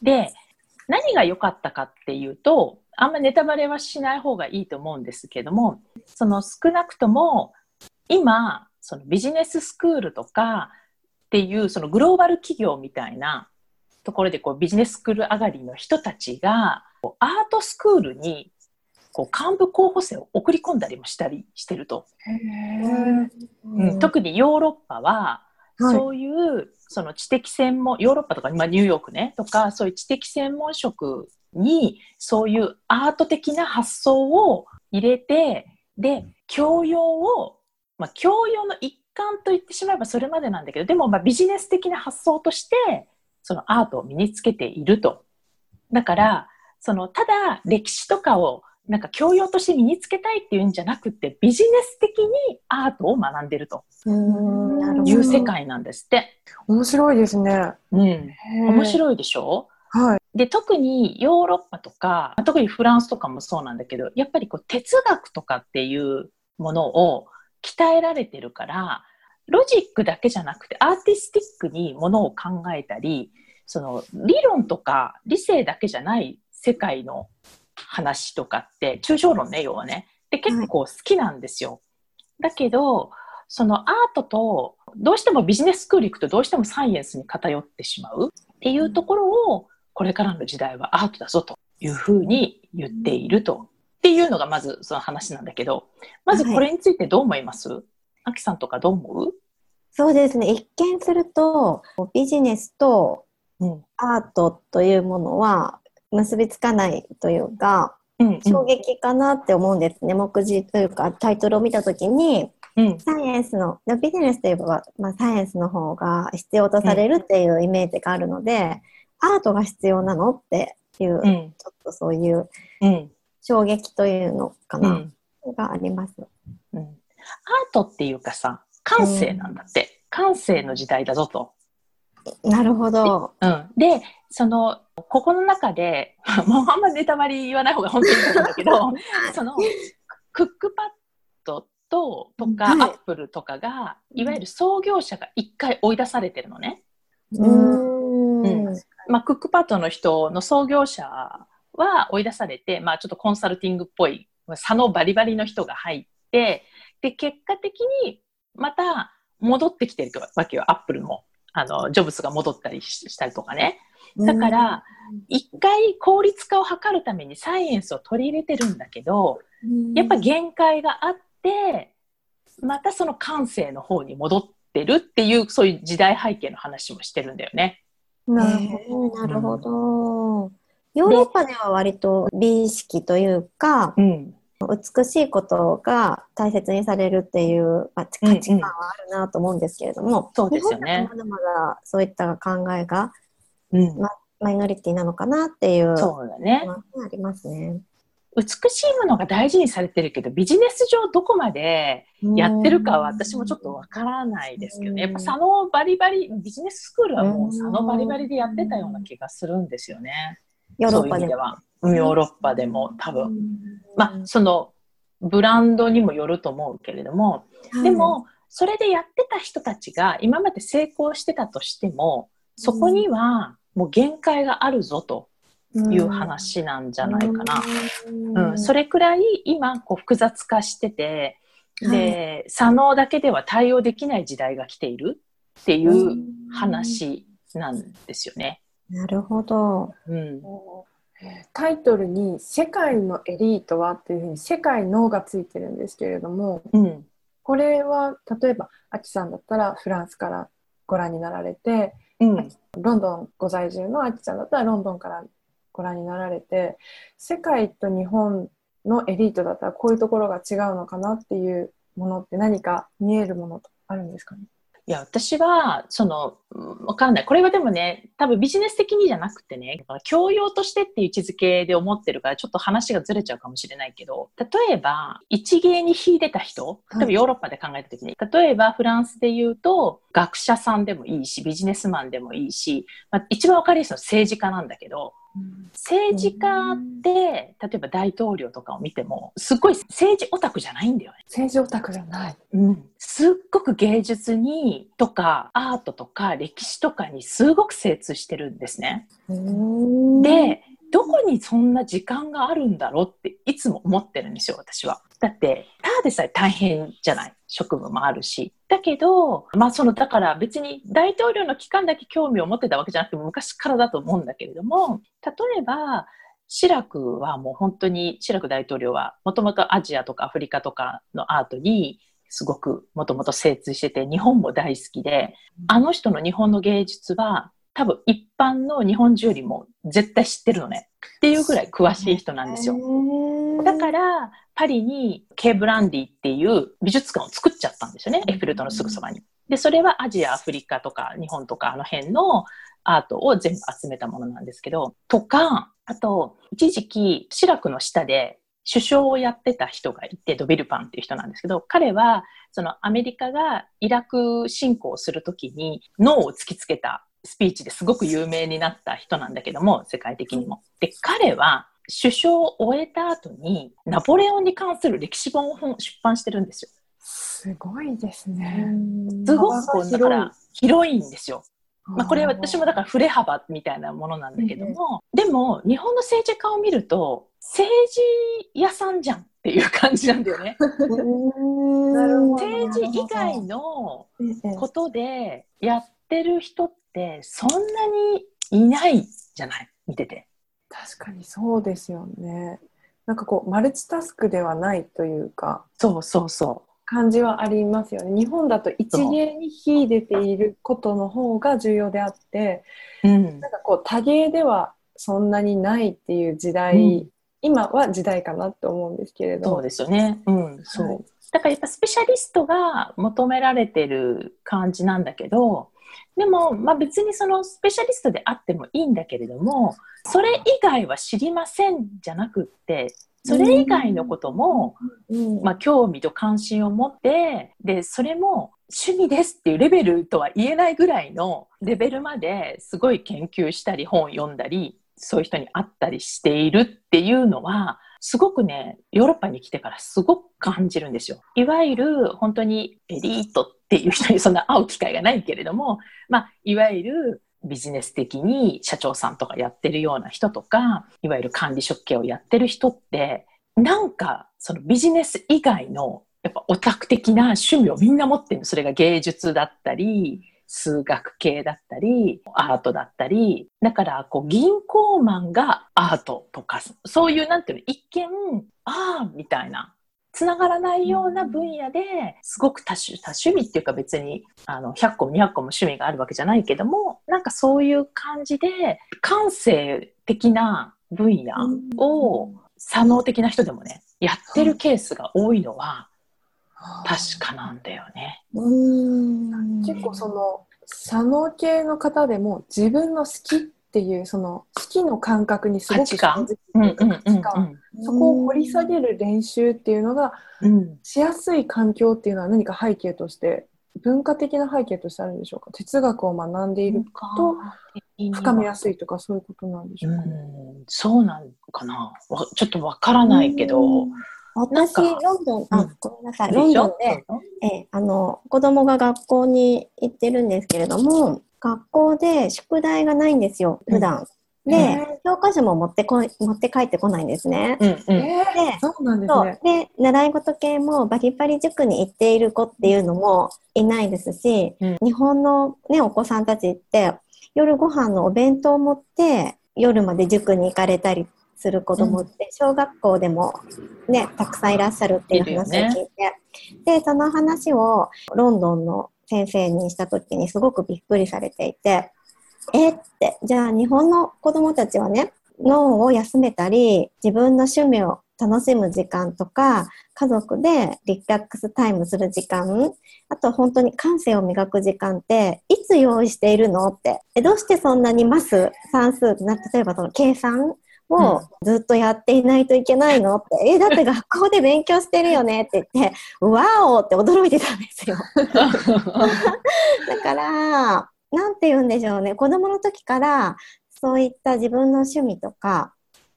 [SPEAKER 1] で、何が良かったかっていうと、あんまネタバレはしない方がいいと思うんですけども、その少なくとも今、そのビジネススクールとかっていうそのグローバル企業みたいなところでこうビジネススクール上がりの人たちがアートスクールにこう幹部候補生を送り込んだりもしたりしてると。うん、特にヨーロッパは、そういうその知的専門ヨーロッパとか、まあ、ニューヨークねとかそういう知的専門職にそういうアート的な発想を入れてで教養を、まあ、教養の一環と言ってしまえばそれまでなんだけどでもまあビジネス的な発想としてそのアートを身につけていると。だからそのただ歴史とかをなんか教養として身につけたいっていうんじゃなくて、ビジネス的にアートを学んでるという世界なんですって。
[SPEAKER 3] 面白いですね。
[SPEAKER 1] うん。面白いでしょ？
[SPEAKER 3] はい。
[SPEAKER 1] で、特にヨーロッパとか、特にフランスとかもそうなんだけど、やっぱりこう哲学とかっていうものを鍛えられてるから、ロジックだけじゃなくてアーティスティックにものを考えたり、その理論とか理性だけじゃない世界の話とかって、抽象論ね、要はね。で、結構好きなんですよ。はい、だけど、そのアートと、どうしてもビジネススクール行くとどうしてもサイエンスに偏ってしまうっていうところを、これからの時代はアートだぞというふうに言っていると。っていうのがまずその話なんだけど、まずこれについてどう思います、はい、アキさんとかどう思う？
[SPEAKER 4] そうですね。一見すると、ビジネスとアートというものは結びつかないというか、うんうん、衝撃かなって思うんですね。目次というかタイトルを見たときに、うん、サイエンスの、ビジネスといえば、まあ、サイエンスの方が必要とされるっていうイメージがあるので、うん、アートが必要なのっていう、うん、ちょっとそういう衝撃というのかな、があります、
[SPEAKER 1] アートっていうかさ、感性なんだって。感性の時代だぞと。
[SPEAKER 4] なるほど。
[SPEAKER 1] うん、で、その、ここの中で、もうあんまネタバレ言わない方が本当にいいんだけど、その、クックパッドと、とか、はい、アップルとかが、いわゆる創業者が一回追い出されてるのね。
[SPEAKER 4] うん。うん。
[SPEAKER 1] まあ、クックパッドの人の創業者は追い出されて、まあ、ちょっとコンサルティングっぽい、差のバリバリの人が入って、で、結果的に、また戻ってきてるわけよ、アップルも。あの、ジョブスが戻ったりしたりとかね。だから、一回効率化を図るためにサイエンスを取り入れてるんだけど、やっぱ限界があって、またその感性の方に戻ってるっていう、そういう時代背景の話もしてるんだよね。
[SPEAKER 4] なるほど。なるほど。ヨーロッパでは割と美意識というか、うん、美しいことが大切にされるっていう、まあ、価値観はあるなと思うんですけれども、うんうん、
[SPEAKER 1] そうですよね。
[SPEAKER 4] まだまだそういった考えが、うんま、マイノリティなのかなっていう
[SPEAKER 1] そうだね
[SPEAKER 4] ありますね。
[SPEAKER 1] 美しいものが大事にされてるけどビジネス上どこまでやってるかは私もちょっとわからないですけどねやっぱ佐野バリバリビジネススクールはもう佐野バリバリでやってたような気がするんですよね。
[SPEAKER 4] ヨーロッパで
[SPEAKER 1] は。ヨーロッパでも多分。まあそのブランドにもよると思うけれども、でもそれでやってた人たちが今まで成功してたとしてもそこにはもう限界があるぞと。いう話なんじゃないかな。うん、それくらい今こう複雑化してて、で、左脳だけでは対応できない時代が来ているっていう話なんですよね。
[SPEAKER 4] なるほど。
[SPEAKER 3] うん、タイトルに「世界のエリートは」っていうふうに「世界の」がついてるんですけれども、うん、これは例えばアキさんだったらフランスからご覧になられて、うん、ロンドンご在住のアキさんだったらロンドンからご覧になられて世界と日本のエリートだったらこういうところが違うのかなっていうものって何か見えるものとあるんですかね？
[SPEAKER 1] いや、私は、その、わかんない。これはでもね、多分ビジネス的にじゃなくてね、教養としてっていう位置づけで思ってるから、ちょっと話がずれちゃうかもしれないけど、例えば、一芸に秀でた人、例えばヨーロッパで考えた時に、はい、例えばフランスで言うと、学者さんでもいいし、ビジネスマンでもいいし、まあ、一番わかりやすいのは政治家なんだけど、政治家って例えば大統領とかを見てもすっごい政治オタクじゃないんだよね。
[SPEAKER 3] 政治オタクじゃない、
[SPEAKER 1] うん、すっごく芸術にとかアートとか歴史とかにすごく精通してるんですね。でどこにそんな時間があるんだろうっていつも思ってるんですよ私は。だってただでさえ大変じゃない職務もあるし。だけど、まあその、だから別に大統領の期間だけ興味を持ってたわけじゃなくても昔からだと思うんだけれども、例えば、シラクはもう本当に、シラク大統領はもともとアジアとかアフリカとかのアートにすごくもともと精通してて、日本も大好きで、あの人の日本の芸術は多分一般の日本中よりも絶対知ってるのね。っていうぐらい詳しい人なんですよ。だから、パリに K ブランディっていう美術館を作っちゃったんですよね。エッフェル塔のすぐそばに。で、それはアジア、アフリカとか日本とかあの辺のアートを全部集めたものなんですけど、とか、あと、一時期、シラクの下で首相をやってた人がいて、ドビルパンっていう人なんですけど、彼は、そのアメリカがイラク侵攻するときに脳を突きつけたスピーチですごく有名になった人なんだけども、世界的にも。で、彼は首相を終えた後に、ナポレオンに関する歴史本を出版してるんですよ。
[SPEAKER 3] すごいですね。
[SPEAKER 1] すごくこう、だから広いんですよ。まあ、これ私もだから振れ幅みたいなものなんだけども、でも日本の政治家を見ると政治屋さんじゃんっていう感じなんだよね。政治以外のことでやってる人ってそんなにいないじゃない？見てて。
[SPEAKER 3] 確かにそうですよね。なんかこうマルチタスクではないというか
[SPEAKER 1] そうそうそう
[SPEAKER 3] 感じはありますよね。日本だと一芸に秀でていることの方が重要であって、うん、なんかこう多芸ではそんなにないっていう時代、うん、今は時代かなと思うんですけれど
[SPEAKER 1] そうですよね。うん、そう、はい、だからやっぱスペシャリストが求められてる感じなんだけどでも、まあ、別にそのスペシャリストであってもいいんだけれどもそれ以外は知りませんじゃなくってそれ以外のことも、まあ、興味と関心を持ってでそれも趣味ですっていうレベルとは言えないぐらいのレベルまですごい研究したり本を読んだりそういう人に会ったりしているっていうのはすごくねヨーロッパに来てからすごく感じるんですよ。いわゆる本当にエリートっていう人にそんな会う機会がないけれども、まあ、いわゆるビジネス的に社長さんとかやってるような人とか、いわゆる管理職系をやってる人って、なんかそのビジネス以外のやっぱオタク的な趣味をみんな持ってるそれが芸術だったり、数学系だったり、アートだったり、だからこう銀行マンがアートとか、そういうなんていうの、一見、ああ、みたいなつながらないような分野ですごく多種多趣味っていうか別にあの100個も200個も趣味があるわけじゃないけどもなんかそういう感じで感性的な分野を左脳的な人でもねやってるケースが多いのは確かなんだよね。
[SPEAKER 3] うん。結構その左脳系の方でも自分の好きっていうその好きの感覚にすごく正直価値観？そこを掘り下げる練習っていうのがしやすい環境っていうのは何か背景として文化的な背景としてあるんでしょうか？哲学を学んでいると深めやすいとかそういうことなんでしょうか、ね、
[SPEAKER 1] うそうなんかな。ちょっとわからないけど。
[SPEAKER 4] 私、ロンドン、あ、ごめんなさい、ロンドンで、えあの、子供が学校に行ってるんですけれども、学校で宿題がないんですよ、普段。で、教科書も持ってこ持って帰ってこないんですね。
[SPEAKER 3] うんうん、で、そうなんですね。
[SPEAKER 4] で、習い事系もバリバリ塾に行っている子っていうのもいないですし、うん、日本のね、お子さんたちって、夜ご飯のお弁当を持って夜まで塾に行かれたりする子供って、小学校でもね、たくさんいらっしゃるっていう話を聞いて、ね、で、その話をロンドンの先生にした時にすごくびっくりされていて、えって、じゃあ日本の子供たちはね、脳を休めたり、自分の趣味を楽しむ時間とか、家族でリラックスタイムする時間、あと本当に感性を磨く時間って、いつ用意しているのって、えどうしてそんなにマス、算数、例えばその計算をずっとやっていないといけないのって、え、だって学校で勉強してるよね？って言って、わおって驚いてたんですよ。だから、なんて言うんでしょうね。子供の時からそういった自分の趣味とか、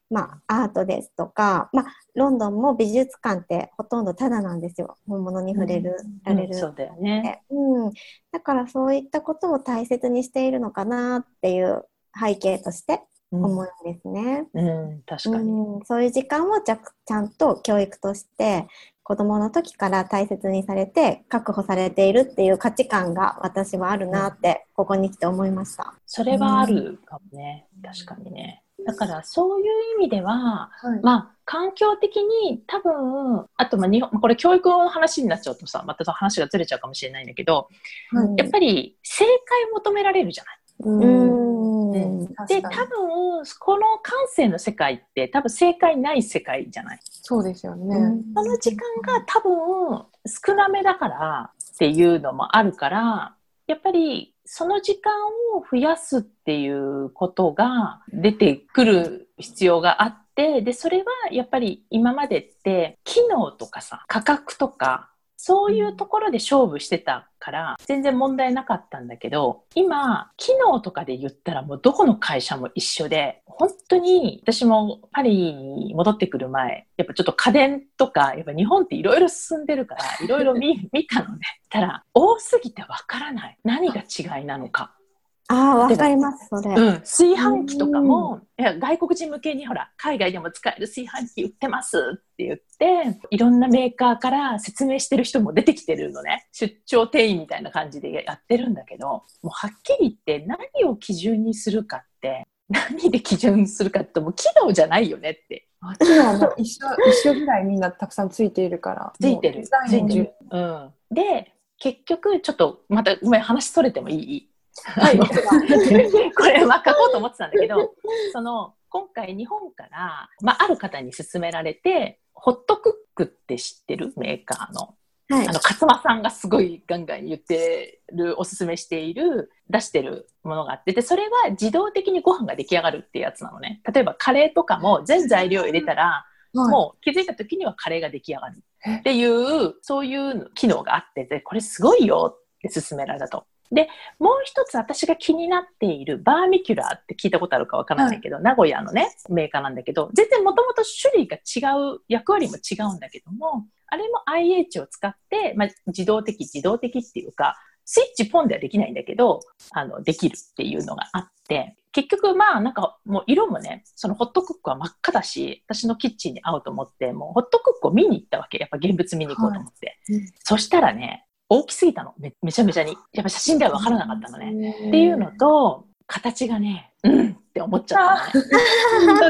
[SPEAKER 4] まあ、アートですとか、まあ、ロンドンも美術館ってほとんどタダなんですよ。本物に触れる、
[SPEAKER 1] うん、られる、うん、そうだよね。
[SPEAKER 4] うん。だからそういったことを大切にしているのかなっていう背景として思うんですね。
[SPEAKER 1] うん、うん、確かに、う
[SPEAKER 4] ん。そういう時間をちゃちゃんと教育として子供の時から大切にされて確保されているっていう価値観が私はあるなってここに来て思いました。
[SPEAKER 1] それはあるかもね、確かにね。だからそういう意味では、はい、まあ環境的に多分あとまあ日本これ教育の話になっちゃうとさまた話がずれちゃうかもしれないんだけど、はい、やっぱり正解を求められるじゃない。うんで多分この感性の世界って多分正解ない世界じゃない？
[SPEAKER 3] そうですよね、
[SPEAKER 1] その時間が多分少なめだからっていうのもあるからやっぱりその時間を増やすっていうことが出てくる必要があってでそれはやっぱり今までって機能とかさ価格とかそういうところで勝負してたから全然問題なかったんだけど今機能とかで言ったらもうどこの会社も一緒で本当に私もパリに戻ってくる前やっぱちょっと家電とかやっぱ日本っていろいろ進んでるからいろいろ 見たのね。たら多すぎてわからない。何が違いなのか。
[SPEAKER 4] ああ、わかります、それ。
[SPEAKER 1] うん。炊飯器とかも、いや外国人向けにほら、海外でも使える炊飯器売ってますって言って、いろんなメーカーから説明してる人も出てきてるのね。出張店員みたいな感じでやってるんだけど、もうはっきり言って何を基準にするかって、何で基準するかってもう機能じゃないよねって。
[SPEAKER 3] 機能も一緒一緒ぐらいみんなたくさんついているから。
[SPEAKER 1] ついてる。ついてる。うん。で、結局ちょっとまたごめん話それてもいい？はい、これは書こうと思ってたんだけどその今回日本から、まあ、ある方に勧められてホットクックって知ってる？メーカーの。はい、あの勝間さんがすごいガンガン言ってるおすすめしている出してるものがあって。でそれは自動的にご飯が出来上がるっていうやつなのね。例えばカレーとかも全材料入れたら、はい、もう気づいた時にはカレーが出来上がるっていうそういう機能があってでこれすごいよって勧められたと。でもう一つ私が気になっているバーミキュラーって聞いたことあるかわからないけど、はい、名古屋のねメーカーなんだけど全然もともと種類が違う役割も違うんだけどもあれも IH を使って、まあ、自動的自動的っていうかスイッチポンではできないんだけどあのできるっていうのがあって結局まあなんかもう色もねそのホットクックは真っ赤だし私のキッチンに合うと思ってもうホットクックを見に行ったわけ。やっぱ現物見に行こうと思って、はい、そしたらね大きすぎたの。めめちゃめちゃに。やっぱ写真では分からなかったのね。っていうのと形がねうんって思っちゃっ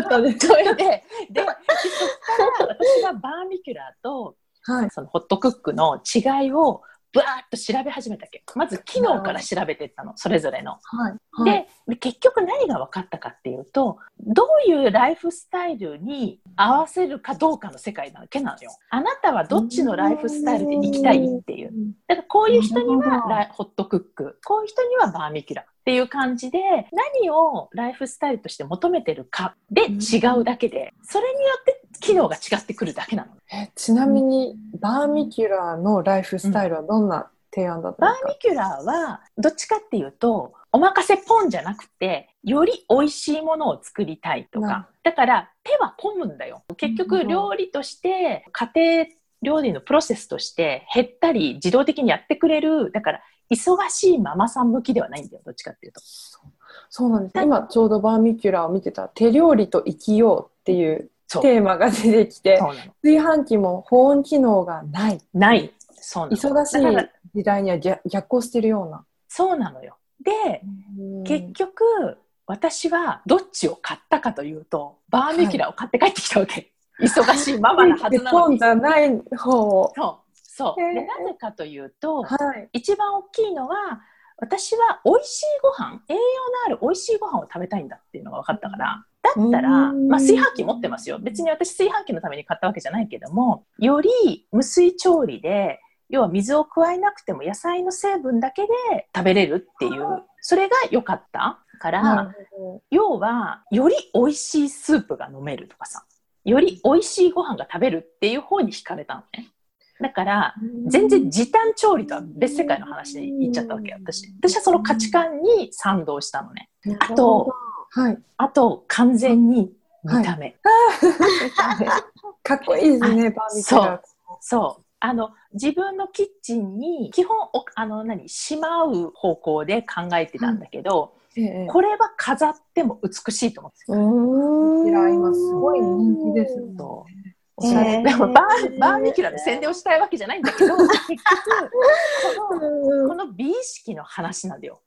[SPEAKER 1] たのね。それでででそっから私がバーミキュラーと、はい、そのホットクックの違いをぶわーっと調べ始めたわけ。まず機能から調べていったのそれぞれの。
[SPEAKER 3] はいはい、
[SPEAKER 1] で結局何が分かったかっていうとどういうライフスタイルに合わせるかどうかの世界だけなのよ。あなたはどっちのライフスタイルで生きたいっていう。だからこういう人にはホットクック。こういう人にはバーミキュラーっていう感じで何をライフスタイルとして求めてるかで違うだけでそれによって機能が違ってくるだけなの。
[SPEAKER 3] えちなみにバーミキュラーのライフスタイルはどんな提案だったんですか、
[SPEAKER 1] バーミキュラーはどっちかっていうとお任せポンじゃなくてより美味しいものを作りたいとか。だから手は込むんだよ。結局料理として家庭料理のプロセスとして減ったり自動的にやってくれる。だから忙しいママさん向きではないんだよどっちかっていうと。
[SPEAKER 3] そうなんです。今ちょうどバーミキュラーを見てた手料理と生きようっていうテーマが出てきて炊飯器も保温機能がない。
[SPEAKER 1] ない。
[SPEAKER 3] そう忙しい時代には逆行してるような。
[SPEAKER 1] そうなのよ。で結局私はどっちを買ったかというとバーミキュラーを買って帰ってきたわけ、はい、忙しいママのはずなのに。
[SPEAKER 3] じゃない方
[SPEAKER 1] そうそう。でなぜかというと、はい、一番大きいのは私は美味しいご飯栄養のある美味しいご飯を食べたいんだっていうのが分かったから。だったら、まあ、炊飯器持ってますよ。別に私炊飯器のために買ったわけじゃないけどもより無水調理で要は水を加えなくても野菜の成分だけで食べれるっていうそれが良かったから要はより美味しいスープが飲めるとかさより美味しいご飯が食べるっていう方に惹かれたのね。だから全然時短調理とは別世界の話で言っちゃったわけ私。私はその価値観に賛同したのね。あと、はい、あと完全に見た目、
[SPEAKER 3] はい、かっこいいですねバーミキュ
[SPEAKER 1] ラそうそう。あの自分のキッチンに基本あの何しまう方向で考えてたんだけど、ええ、これは飾っても美しいと思って
[SPEAKER 3] こちら今すごい人気です
[SPEAKER 1] と。おしゃれ、でもバー。バーミキュラの宣伝をしたいわけじゃないんだけど結局このこの美意識の話なんだよ。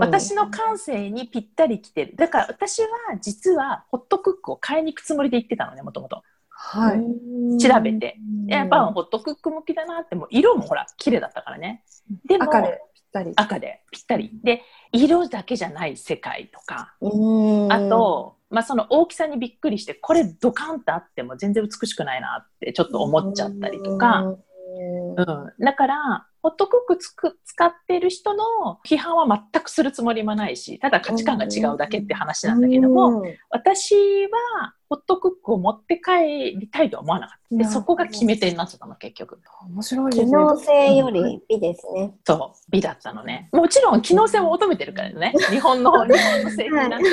[SPEAKER 1] 私の感性にぴったりきてる。だから私は実はホットクックを買いに行くつもりで行ってたのねもともと。はい、調べて。やっぱホットクック向きだなってもう色もほら綺麗だったからね。
[SPEAKER 3] でも赤でぴったり。
[SPEAKER 1] 赤でぴったり。で色だけじゃない世界とか。あとまあ、その大きさにびっくりしてこれドカンとあっても全然美しくないなってちょっと思っちゃったりとか、うん、だからホットクックつく使ってる人の批判は全くするつもりもないしただ価値観が違うだけって話なんだけども、私はホットクックを持って帰りたいとは思わなかった。でそこが決め手になってたの結局。
[SPEAKER 3] 面白いです
[SPEAKER 4] ね。機能性より美ですね。
[SPEAKER 1] そう。美だったのね。もちろん機能性を求めてるからね。日本の 日本の製品なんて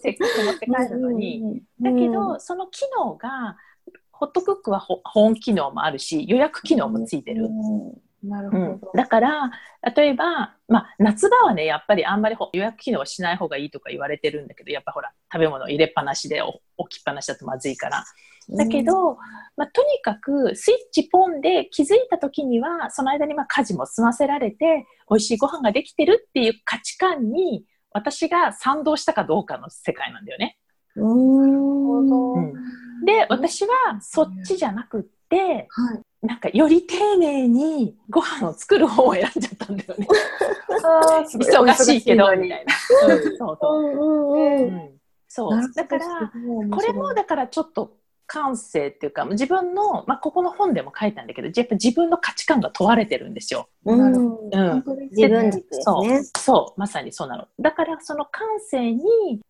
[SPEAKER 1] せっかく持って帰るのに。だけどその機能がホットクックは保温機能もあるし予約機能もついてる。
[SPEAKER 3] なるほど、うん、
[SPEAKER 1] だから例えば、まあ、夏場はねやっぱりあんまり予約機能はしない方がいいとか言われてるんだけどやっぱほら食べ物入れっぱなしで置きっぱなしだとまずいから。だけど、うん、まあ、とにかくスイッチポンで気づいた時にはその間にまあ家事も済ませられて美味しいご飯ができてるっていう価値観に私が賛同したかどうかの世界なんだよね。うん、で私はそっちじゃなくって、はい、なんかより丁寧にご飯を作る方を選んじゃったんだよね。忙しいけどみたいな。そうそう。そう。だからこれもだからちょっと感性っていうか自分の、まあ、ここの本でも書いたんだけどやっぱ自分の価値観が問われてるんですよ。うん、
[SPEAKER 4] うん、自分軸
[SPEAKER 1] そう。そう。まさにそうなの。だからその感性に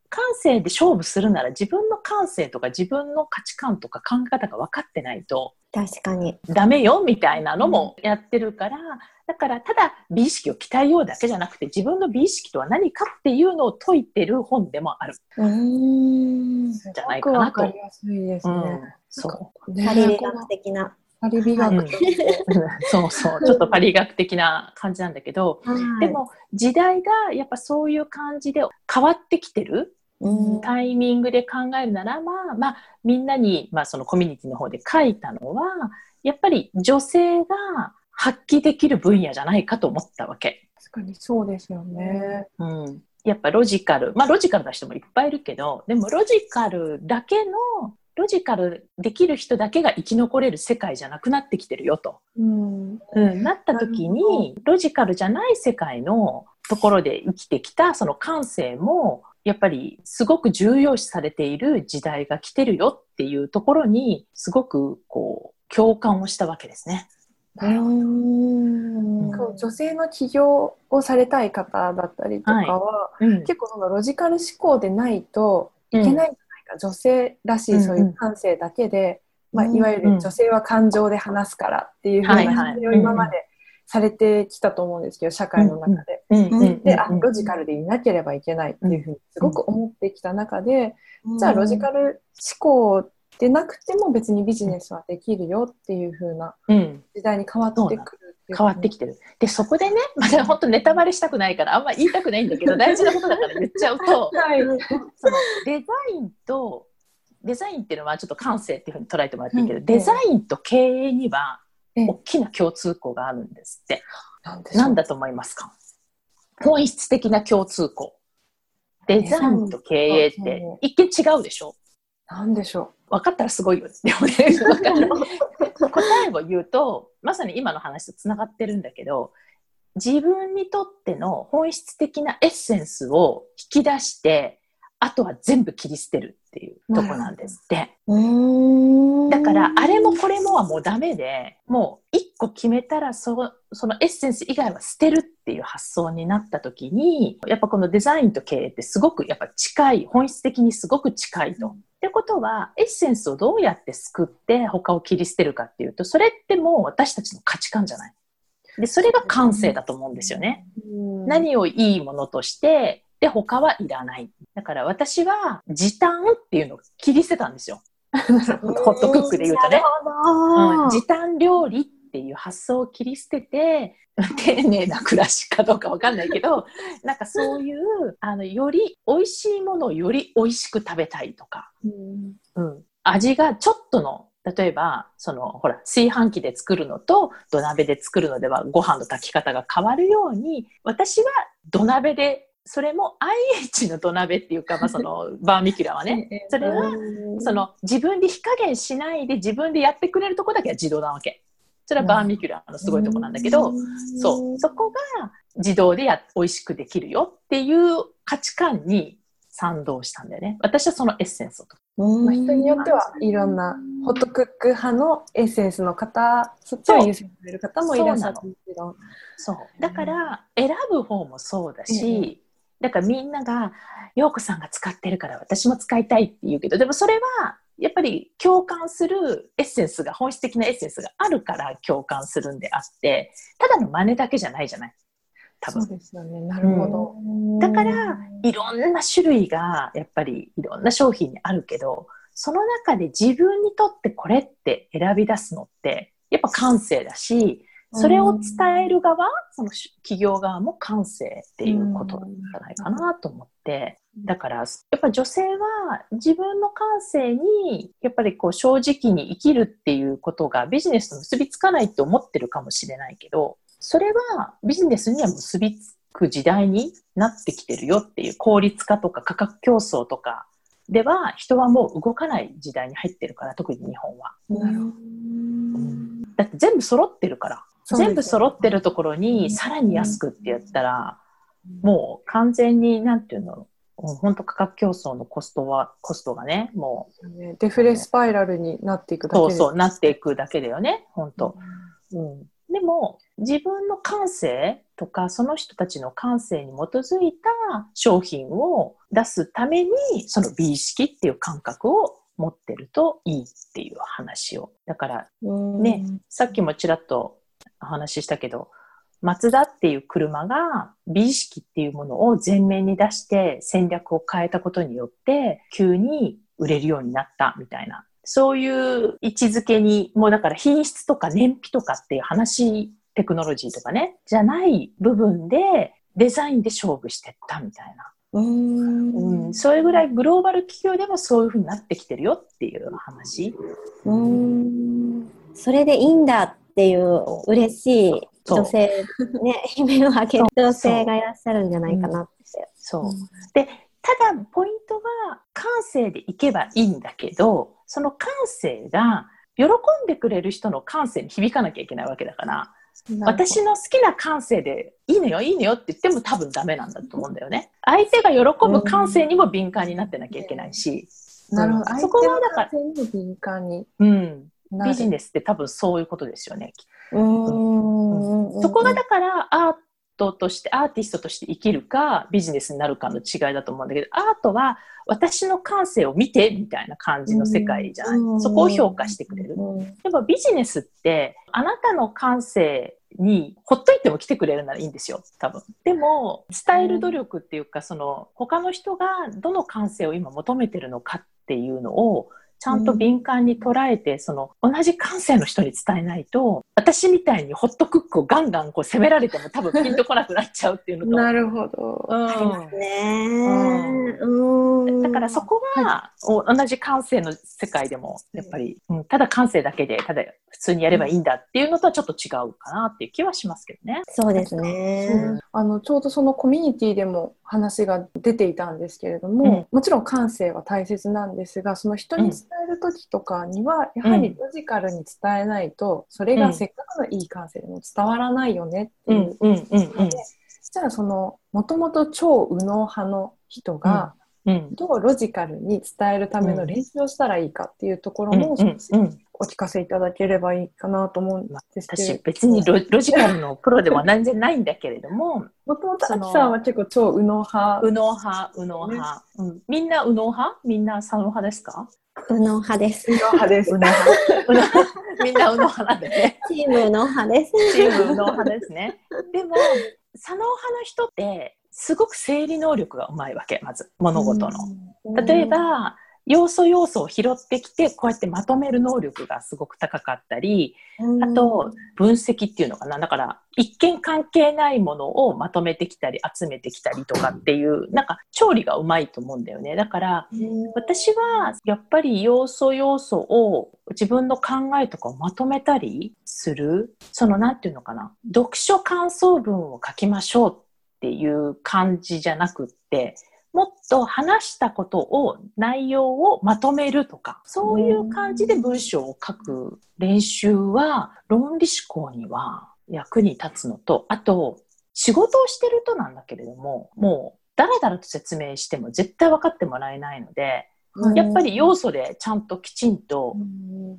[SPEAKER 1] 感性で勝負するなら自分の感性とか自分の価値観とか考え方が分かってないと
[SPEAKER 4] 確かに。
[SPEAKER 1] ダメよみたいなのもやってるから、だからただ美意識を鍛えようだけじゃなくて自分の美意識とは何かっていうのを解いてる本でもある。うん。じゃないかなと。
[SPEAKER 3] わかりやすいですね。うん、
[SPEAKER 1] そ
[SPEAKER 4] う。パリ学的な。
[SPEAKER 3] パリ美学、うん、
[SPEAKER 1] そうそう。ちょっとパリ学的な感じなんだけど、でも時代がやっぱそういう感じで変わってきてるタイミングで考えるならば、まあ、みんなに、まあ、そのコミュニティの方で書いたのはやっぱり女性が発揮できる分野じゃないかと思ったわけ。
[SPEAKER 3] 確かにそうですよね。
[SPEAKER 1] うん、やっぱロジカルまあロジカルな人もいっぱいいるけどでもロジカルだけのロジカルできる人だけが生き残れる世界じゃなくなってきてるよと。うん、うん、なった時にロジカルじゃない世界のところで生きてきたその感性もやっぱりすごく重要視されている時代が来てるよっていうところにすごくこう共感をしたわけですね。
[SPEAKER 3] うん女性の起業をされたい方だったりとかは、はい。うん、結構そのロジカル思考でないといけないんじゃないか、うん、女性らしいそういう感性だけで、うんうん、まあ、いわゆる女性は感情で話すからっていうふうな話を今までされてきたと思うんですけど社会の中で。であロジカルでいなければいけないっていうふうにすごく思ってきた中で、じゃあロジカル思考でなくても別にビジネスはできるよっていう風な時代に変わってくる
[SPEAKER 1] 変わってきてる。で、そこでね、まだ本当ネタバレしたくないから、あんま言いたくないんだけど、大事なことだから言っちゃうと、はい、そのデザインと、デザインっていうのはちょっと感性っていうふうに捉えてもらっていいけど、うん、デザインと経営には大きな共通項があるんですって。何だと思いますか？本質的な共通項。デザインと経営って一見違うでしょ？
[SPEAKER 3] 何でしょ
[SPEAKER 1] う。分かったらすごいよ。でもね、答えを言うと、まさに今の話とつながってるんだけど、自分にとっての本質的なエッセンスを引き出して、あとは全部切り捨てるっていう。とこなんですって。だから、あれもこれもはもうダメで、もう一個決めたらそ、そのエッセンス以外は捨てるっていう発想になった時に、やっぱこのデザインと経営ってすごくやっぱ近い、本質的にすごく近いと。ってことは、エッセンスをどうやって救って他を切り捨てるかっていうと、それってもう私たちの価値観じゃない。で、それが感性だと思うんですよね。何をいいものとして、で、他はいらない。だから私は時短っていうのを切り捨てたんですよ。ホットクックで言うとね。うん、時短料理っていう発想を切り捨てて、丁寧な暮らしかどうかわかんないけど、なんかそういう、あの、より美味しいものをより美味しく食べたいとか、うん、うん、味がちょっとの、例えば、その、ほら、炊飯器で作るのと土鍋で作るのではご飯の炊き方が変わるように、私は土鍋でそれも IH の土鍋っていうか、まあ、その バーミキュラはね、それはその自分で火加減しないで自分でやってくれるとこだけは自動なわけ。それはバーミキュラのすごいとこなんだけど、そう、そこが自動でや美味しくできるよっていう価値観に賛同したんだよね。私はそのエッセンスを
[SPEAKER 3] まあ、人によってはいろんなホットクック派のエッセンスの方そっちを優先される方もいらっしゃる。
[SPEAKER 1] そうだから選ぶ方もそうだし、だからみんなが、陽子さんが使ってるから私も使いたいって言うけど、でもそれは、やっぱり共感するエッセンスが、本質的なエッセンスがあるから共感するんであって、ただの真似だけじゃないじゃない。
[SPEAKER 3] 多分。そうですよね。なるほど。
[SPEAKER 1] うん、だから、いろんな種類が、やっぱりいろんな商品にあるけど、その中で自分にとってこれって選び出すのって、やっぱ感性だし、それを伝える側、その企業側も感性っていうことじゃないかなと思って、だから、やっぱ女性は自分の感性に、やっぱりこう正直に生きるっていうことがビジネスと結びつかないって思ってるかもしれないけど、それはビジネスには結びつく時代になってきてるよっていう効率化とか価格競争とかでは人はもう動かない時代に入ってるから、特に日本は。だって全部揃ってるから。全部揃ってるところにさらに安くってやったら、もう完全に、なんていうの、本当価格競争のコストは、コストがね、も
[SPEAKER 3] う。デフレスパイラルになっていく
[SPEAKER 1] だけそうそう、なっていくだけだよね、本当。うん、でも、自分の感性とか、その人たちの感性に基づいた商品を出すために、その美意識っていう感覚を持ってるといいっていう話を。だから、ね、さっきもちらっとお話ししたけど、マツダっていう車が美意識っていうものを前面に出して戦略を変えたことによって急に売れるようになったみたいな。そういう位置づけに、もうだから品質とか燃費とかっていう話、テクノロジーとかね、じゃない部分でデザインで勝負してったみたいな。うんうん、それぐらいグローバル企業でもそういうふうになってきてるよっていう話。
[SPEAKER 4] うんそれでいいんだっていう嬉しい女性、ね、悲鳴を上げる女性がいらっしゃるんじゃないかなって。
[SPEAKER 1] そう。で、ただ、ポイントは、感性でいけばいいんだけど、その感性が喜んでくれる人の感性に響かなきゃいけないわけだから、私の好きな感性でいいのよいいのよって言っても多分ダメなんだと思うんだよね。相手が喜ぶ感性にも敏感になってなきゃいけないし。
[SPEAKER 3] なるほど。そこはだから。敏感に。う
[SPEAKER 1] ん。ビジネスって多分そういうことですよね。うん、そこがだからアートとしてアーティストとして生きるかビジネスになるかの違いだと思うんだけどアートは私の感性を見てみたいな感じの世界じゃない。そこを評価してくれる。でもビジネスってあなたの感性にほっといても来てくれるならいいんですよ。多分。でも伝える努力っていうかその他の人がどの感性を今求めてるのかっていうのをちゃんと敏感に捉えて、その同じ感性の人に伝えないと、私みたいにホットクックをガンガンこう攻められても多分ピンとこなくなっちゃうっていうのと。
[SPEAKER 3] なるほど。
[SPEAKER 4] うん。ね、
[SPEAKER 1] うん、だからそこは、はい、同じ感性の世界でも、やっぱり、うん、ただ感性だけで、ただ普通にやればいいんだっていうのとはちょっと違うかなっていう気はしますけどね。
[SPEAKER 4] そうですね。
[SPEAKER 3] うん、あの、ちょうどそのコミュニティでも話が出ていたんですけれども、もちろん感性は大切なんですが、その人に伝える時とかには、やはりロジカルに伝えないと、それがせっかくのいい感性でも伝わらないよねっていうじゃあそのもともと超右脳派の人が、どうロジカルに伝えるための練習をしたらいいかっていうところも、お聞かせいただければいいかなと思うんですけど。
[SPEAKER 1] 私別にロロジカルのプロでは全然ないんだけれども、
[SPEAKER 3] もともとアキさんは結構超右脳派。
[SPEAKER 1] 右脳派、右脳派。うん、みんな右脳派？みんな左脳派ですか？
[SPEAKER 4] 右脳派です。
[SPEAKER 3] 右脳派です。
[SPEAKER 1] みんな右脳派なんでね。
[SPEAKER 4] チーム右脳派です。
[SPEAKER 1] チーム右脳派ですね。でも、左脳派の人って、すごく整理能力がうまいわけ、まず、物事の。例えば、要素要素を拾ってきて、こうやってまとめる能力がすごく高かったり、あと、分析っていうのかな。だから、一見関係ないものをまとめてきたり、集めてきたりとかっていう、なんか、調理がうまいと思うんだよね。だから、私は、やっぱり要素要素を自分の考えとかをまとめたりする、その、なんていうのかな。読書感想文を書きましょうっていう感じじゃなくって、もっと話したことを、内容をまとめるとか、そういう感じで文章を書く練習は、論理思考には役に立つのと、あと、仕事をしてるとなんだけれども、もう、だらだらと説明しても絶対分かってもらえないので、やっぱり要素でちゃんときちんと、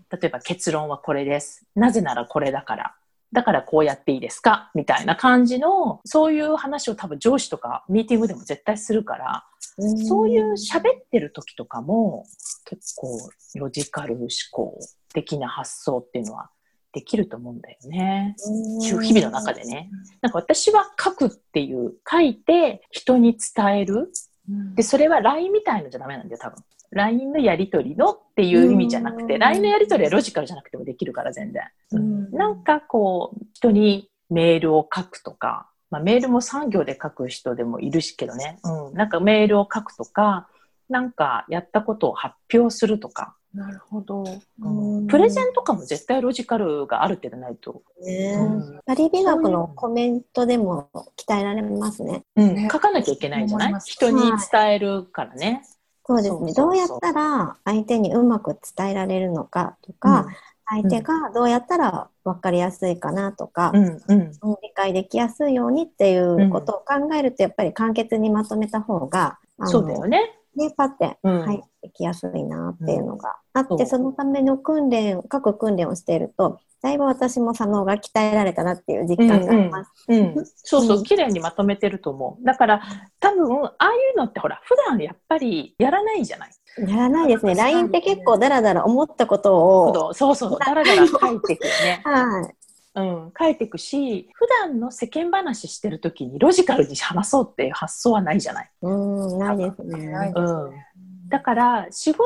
[SPEAKER 1] 例えば結論はこれです。なぜならこれだから。だからこうやっていいですか？みたいな感じの、そういう話を多分上司とかミーティングでも絶対するから、そういう喋ってる時とかも結構ロジカル思考的な発想っていうのはできると思うんだよね。日々の中でね。なんか私は書くっていう、書いて人に伝える。で、それは LINE みたいのじゃダメなんだよ、多分。LINE のやり取りのっていう意味じゃなくて、LINE のやり取りはロジカルじゃなくてもできるから全然。うん、なんかこう、人にメールを書くとか、まあ、メールも産業で書く人でもいるしけどね、うん、なんかメールを書くとか、なんかやったことを発表するとか。
[SPEAKER 3] なるほど、
[SPEAKER 1] うん。プレゼンとかも絶対ロジカルがある程度ないと。
[SPEAKER 4] ねうん、パリ美学のコメントでも鍛えられますね。
[SPEAKER 1] うん、書かなきゃいけないんじゃない？人に伝えるからね。
[SPEAKER 4] そうですね。どうやったら相手にうまく伝えられるのかとか、相手がどうやったら分かりやすいかなとか、うんうん、理解できやすいようにっていうことを考えるとやっぱり簡潔にまとめた方が、
[SPEAKER 1] そうだよね。
[SPEAKER 4] ね、パって入ってきやすいなっていうのがあって、そのための訓練、各訓練をしていると、だいぶ私も左脳が鍛えられたなっていう実感があります。
[SPEAKER 1] うん、うんうん、そうそう、綺麗にまとめてると思う。だから、多分、ああいうのってほら、普段やっぱりやらないじゃない？
[SPEAKER 4] やらないですね。LINE って結構ダラダラ思ったこと
[SPEAKER 1] を。そうそう、ダラダラ書いてくよね。はい。うん、書いていくし普段の世間話してる時にロジカルに話そうっていう発想はないじゃない？
[SPEAKER 4] うんないですね。
[SPEAKER 1] うん、だから仕事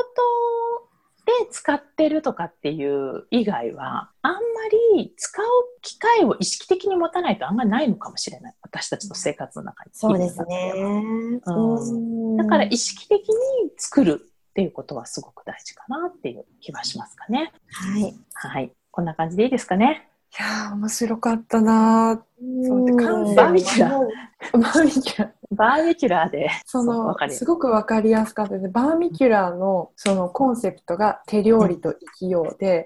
[SPEAKER 1] で使ってるとかっていう以外はあんまり使う機会を意識的に持たないとあんまりないのかもしれない私たちの生活の中に。
[SPEAKER 4] そうですね、
[SPEAKER 1] うん、だから意識的に作るっていうことはすごく大事かなっていう気はしますかね。
[SPEAKER 4] はい。
[SPEAKER 1] はい。こんな感じでいいですかね。
[SPEAKER 3] や面白かったな
[SPEAKER 1] そうでバーミキュラー。バーミキュラー。バーミキュラーで。
[SPEAKER 3] その、すごくわかりやすかったです。バーミキュラーのそのコンセプトが手料理と生きようで、うん、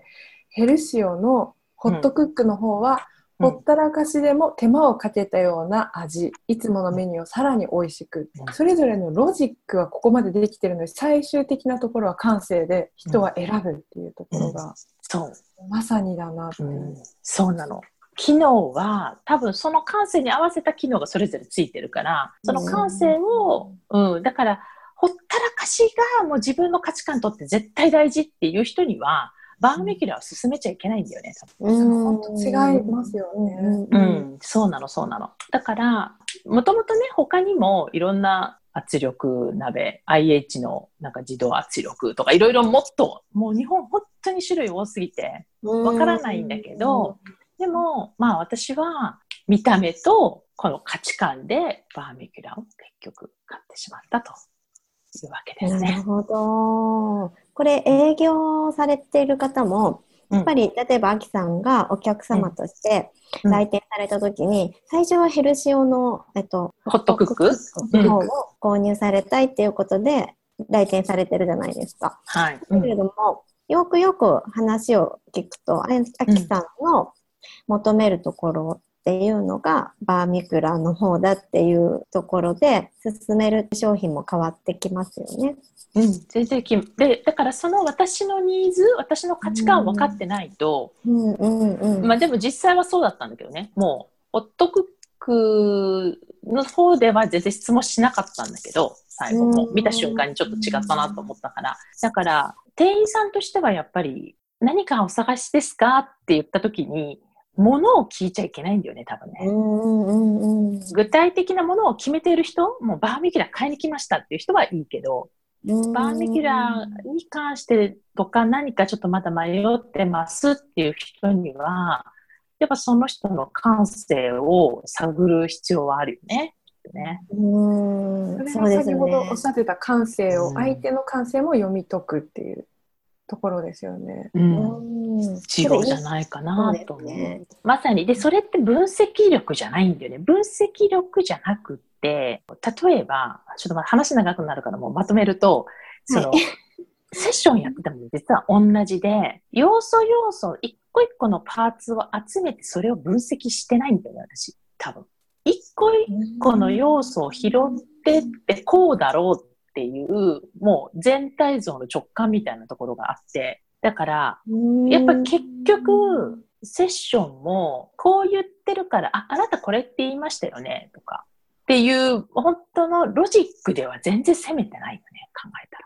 [SPEAKER 3] ヘルシオのホットクックの方は、ほったらかしでも手間をかけたような味、いつものメニューをさらに美味しく、それぞれのロジックはここまでできてるので、最終的なところは感性で人は選ぶっていうところが、
[SPEAKER 1] そう
[SPEAKER 3] まさにだな
[SPEAKER 1] と、うん、そうなの。機能は多分その感性に合わせた機能がそれぞれついてるからその感性を、うん、だからほったらかしがもう自分の価値観にとって絶対大事っていう人にはバーミキュラーを進めちゃいけないんだよね。
[SPEAKER 3] うん、違いますよね。
[SPEAKER 1] うん、そうなの、そうなの。だから、もともとね、他にもいろんな圧力鍋、IH のなんか自動圧力とかいろいろもっと、もう日本本当に種類多すぎてわからないんだけど、でも、まあ私は見た目とこの価値観でバーミキュラを結局買ってしまったというわけですね。
[SPEAKER 4] なるほど。これ営業されている方も、やっぱり、例えば、アキさんがお客様として来店された時に、最初はヘルシオの、えっと、
[SPEAKER 1] ホットクック？
[SPEAKER 4] の方を購入されたいっていうことで、来店されてるじゃないですか。
[SPEAKER 1] はい。
[SPEAKER 4] だけれども、よくよく話を聞くと、あきさんの求めるところっていうのがバーミキュラの方だっていうところで進める商品も変わってきますよね。
[SPEAKER 1] うん、全然きでだからその私のニーズ私の価値観を分かってないと、
[SPEAKER 4] うんうんうん、
[SPEAKER 1] まあでも実際はそうだったんだけどね。もうホットクックの方では全然質問しなかったんだけど最後も。見た瞬間にちょっと違ったなと思ったから。だから店員さんとしてはやっぱり何かお探しですか？って言った時にものを聞いちゃいけないんだよね、多分ね。
[SPEAKER 4] うんうんうん、
[SPEAKER 1] 具体的なものを決めている人、もうバーミキュラ買いに来ましたっていう人はいいけど、バーミキュラに関してとか何かちょっとまだ迷ってますっていう人には、やっぱその人の感性を探る必要はあるよね。ね。
[SPEAKER 3] うんそれが先ほどおっしゃってた感性を、相手の感性も読み解くっていうところですよね。
[SPEAKER 1] うん。違うじゃないかなと思う。ね、まさに。で、それって分析力じゃないんだよね。分析力じゃなくて、例えば、ちょっとま話長くなるからもうまとめると、その、はい、セッションやってても実は同じで、要素要素、一個一個のパーツを集めてそれを分析してないんだよね、私。多分。一個一個の要素を拾ってってこうだろうっていう、もう全体像の直感みたいなところがあって、だから、やっぱ結局、セッションも、こう言ってるから、あ、あなたこれって言いましたよね、とか、っていう、本当のロジックでは全然攻めてないよね、考えたら。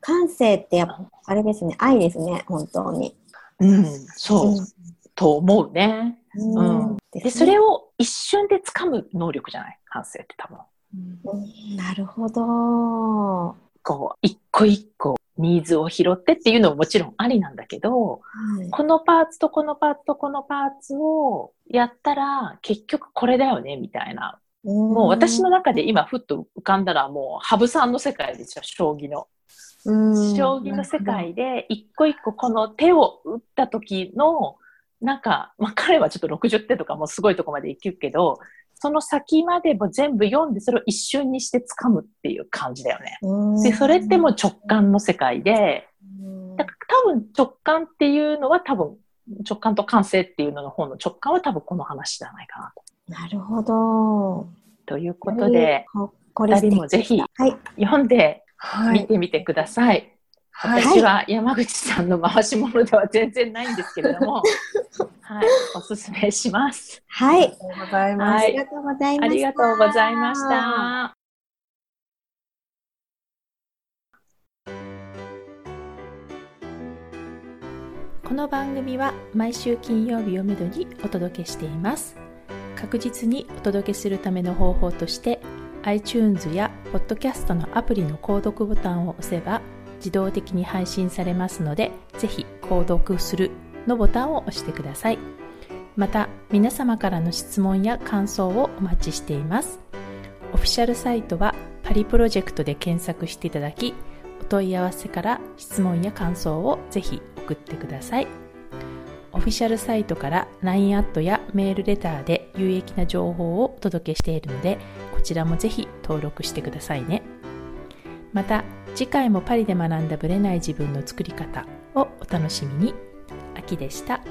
[SPEAKER 4] 感性ってやっぱ、あれですね、愛ですね、本当に。
[SPEAKER 1] うん、そう、うん、と思うね。うん。で、それを一瞬で掴む能力じゃない？感性って多分。
[SPEAKER 4] なるほど。
[SPEAKER 1] こう、一個一個ニーズを拾ってっていうのももちろんありなんだけど、はい、このパーツとこのパーツとこのパーツをやったら結局これだよねみたいな。もう私の中で今ふっと浮かんだらもう羽生さんの世界ですよ、将棋の。将棋の世界で一個一個この手を打った時のなんか、まあ、彼はちょっと60手とかもすごいとこまでいくけどその先までも全部読んでそれを一瞬にして掴むっていう感じだよね。でそれってもう直感の世界でだから多分直感っていうのは多分直感と感性っていうのの方の直感は多分この話じゃないかなと。
[SPEAKER 4] なるほど。
[SPEAKER 1] ということで、2人もぜひ読んで見てみてください。はい、私は山口さんの回し物では全然ないんですけれども、はい、おすすめします。
[SPEAKER 4] はい。あり
[SPEAKER 3] がとうございます。ありがとうございました。あ
[SPEAKER 1] りがとうございました。この番組は毎週金曜日をめどにお届けしています。確実にお届けするための方法として iTunes や Podcast のアプリの購読ボタンを押せば自動的に配信されますので、ぜひ購読するのボタンを押してください。また、皆様からの質問や感想をお待ちしています。オフィシャルサイトはパリプロジェクトで検索していただき、お問い合わせから質問や感想をぜひ送ってください。
[SPEAKER 5] オフィシャルサイトから LINE アットやメールレターで有益な情報をお届けしているのでこちらもぜひ登録してくださいねまた次回もパリで学んだブレない自分の作り方をお楽しみに秋でした。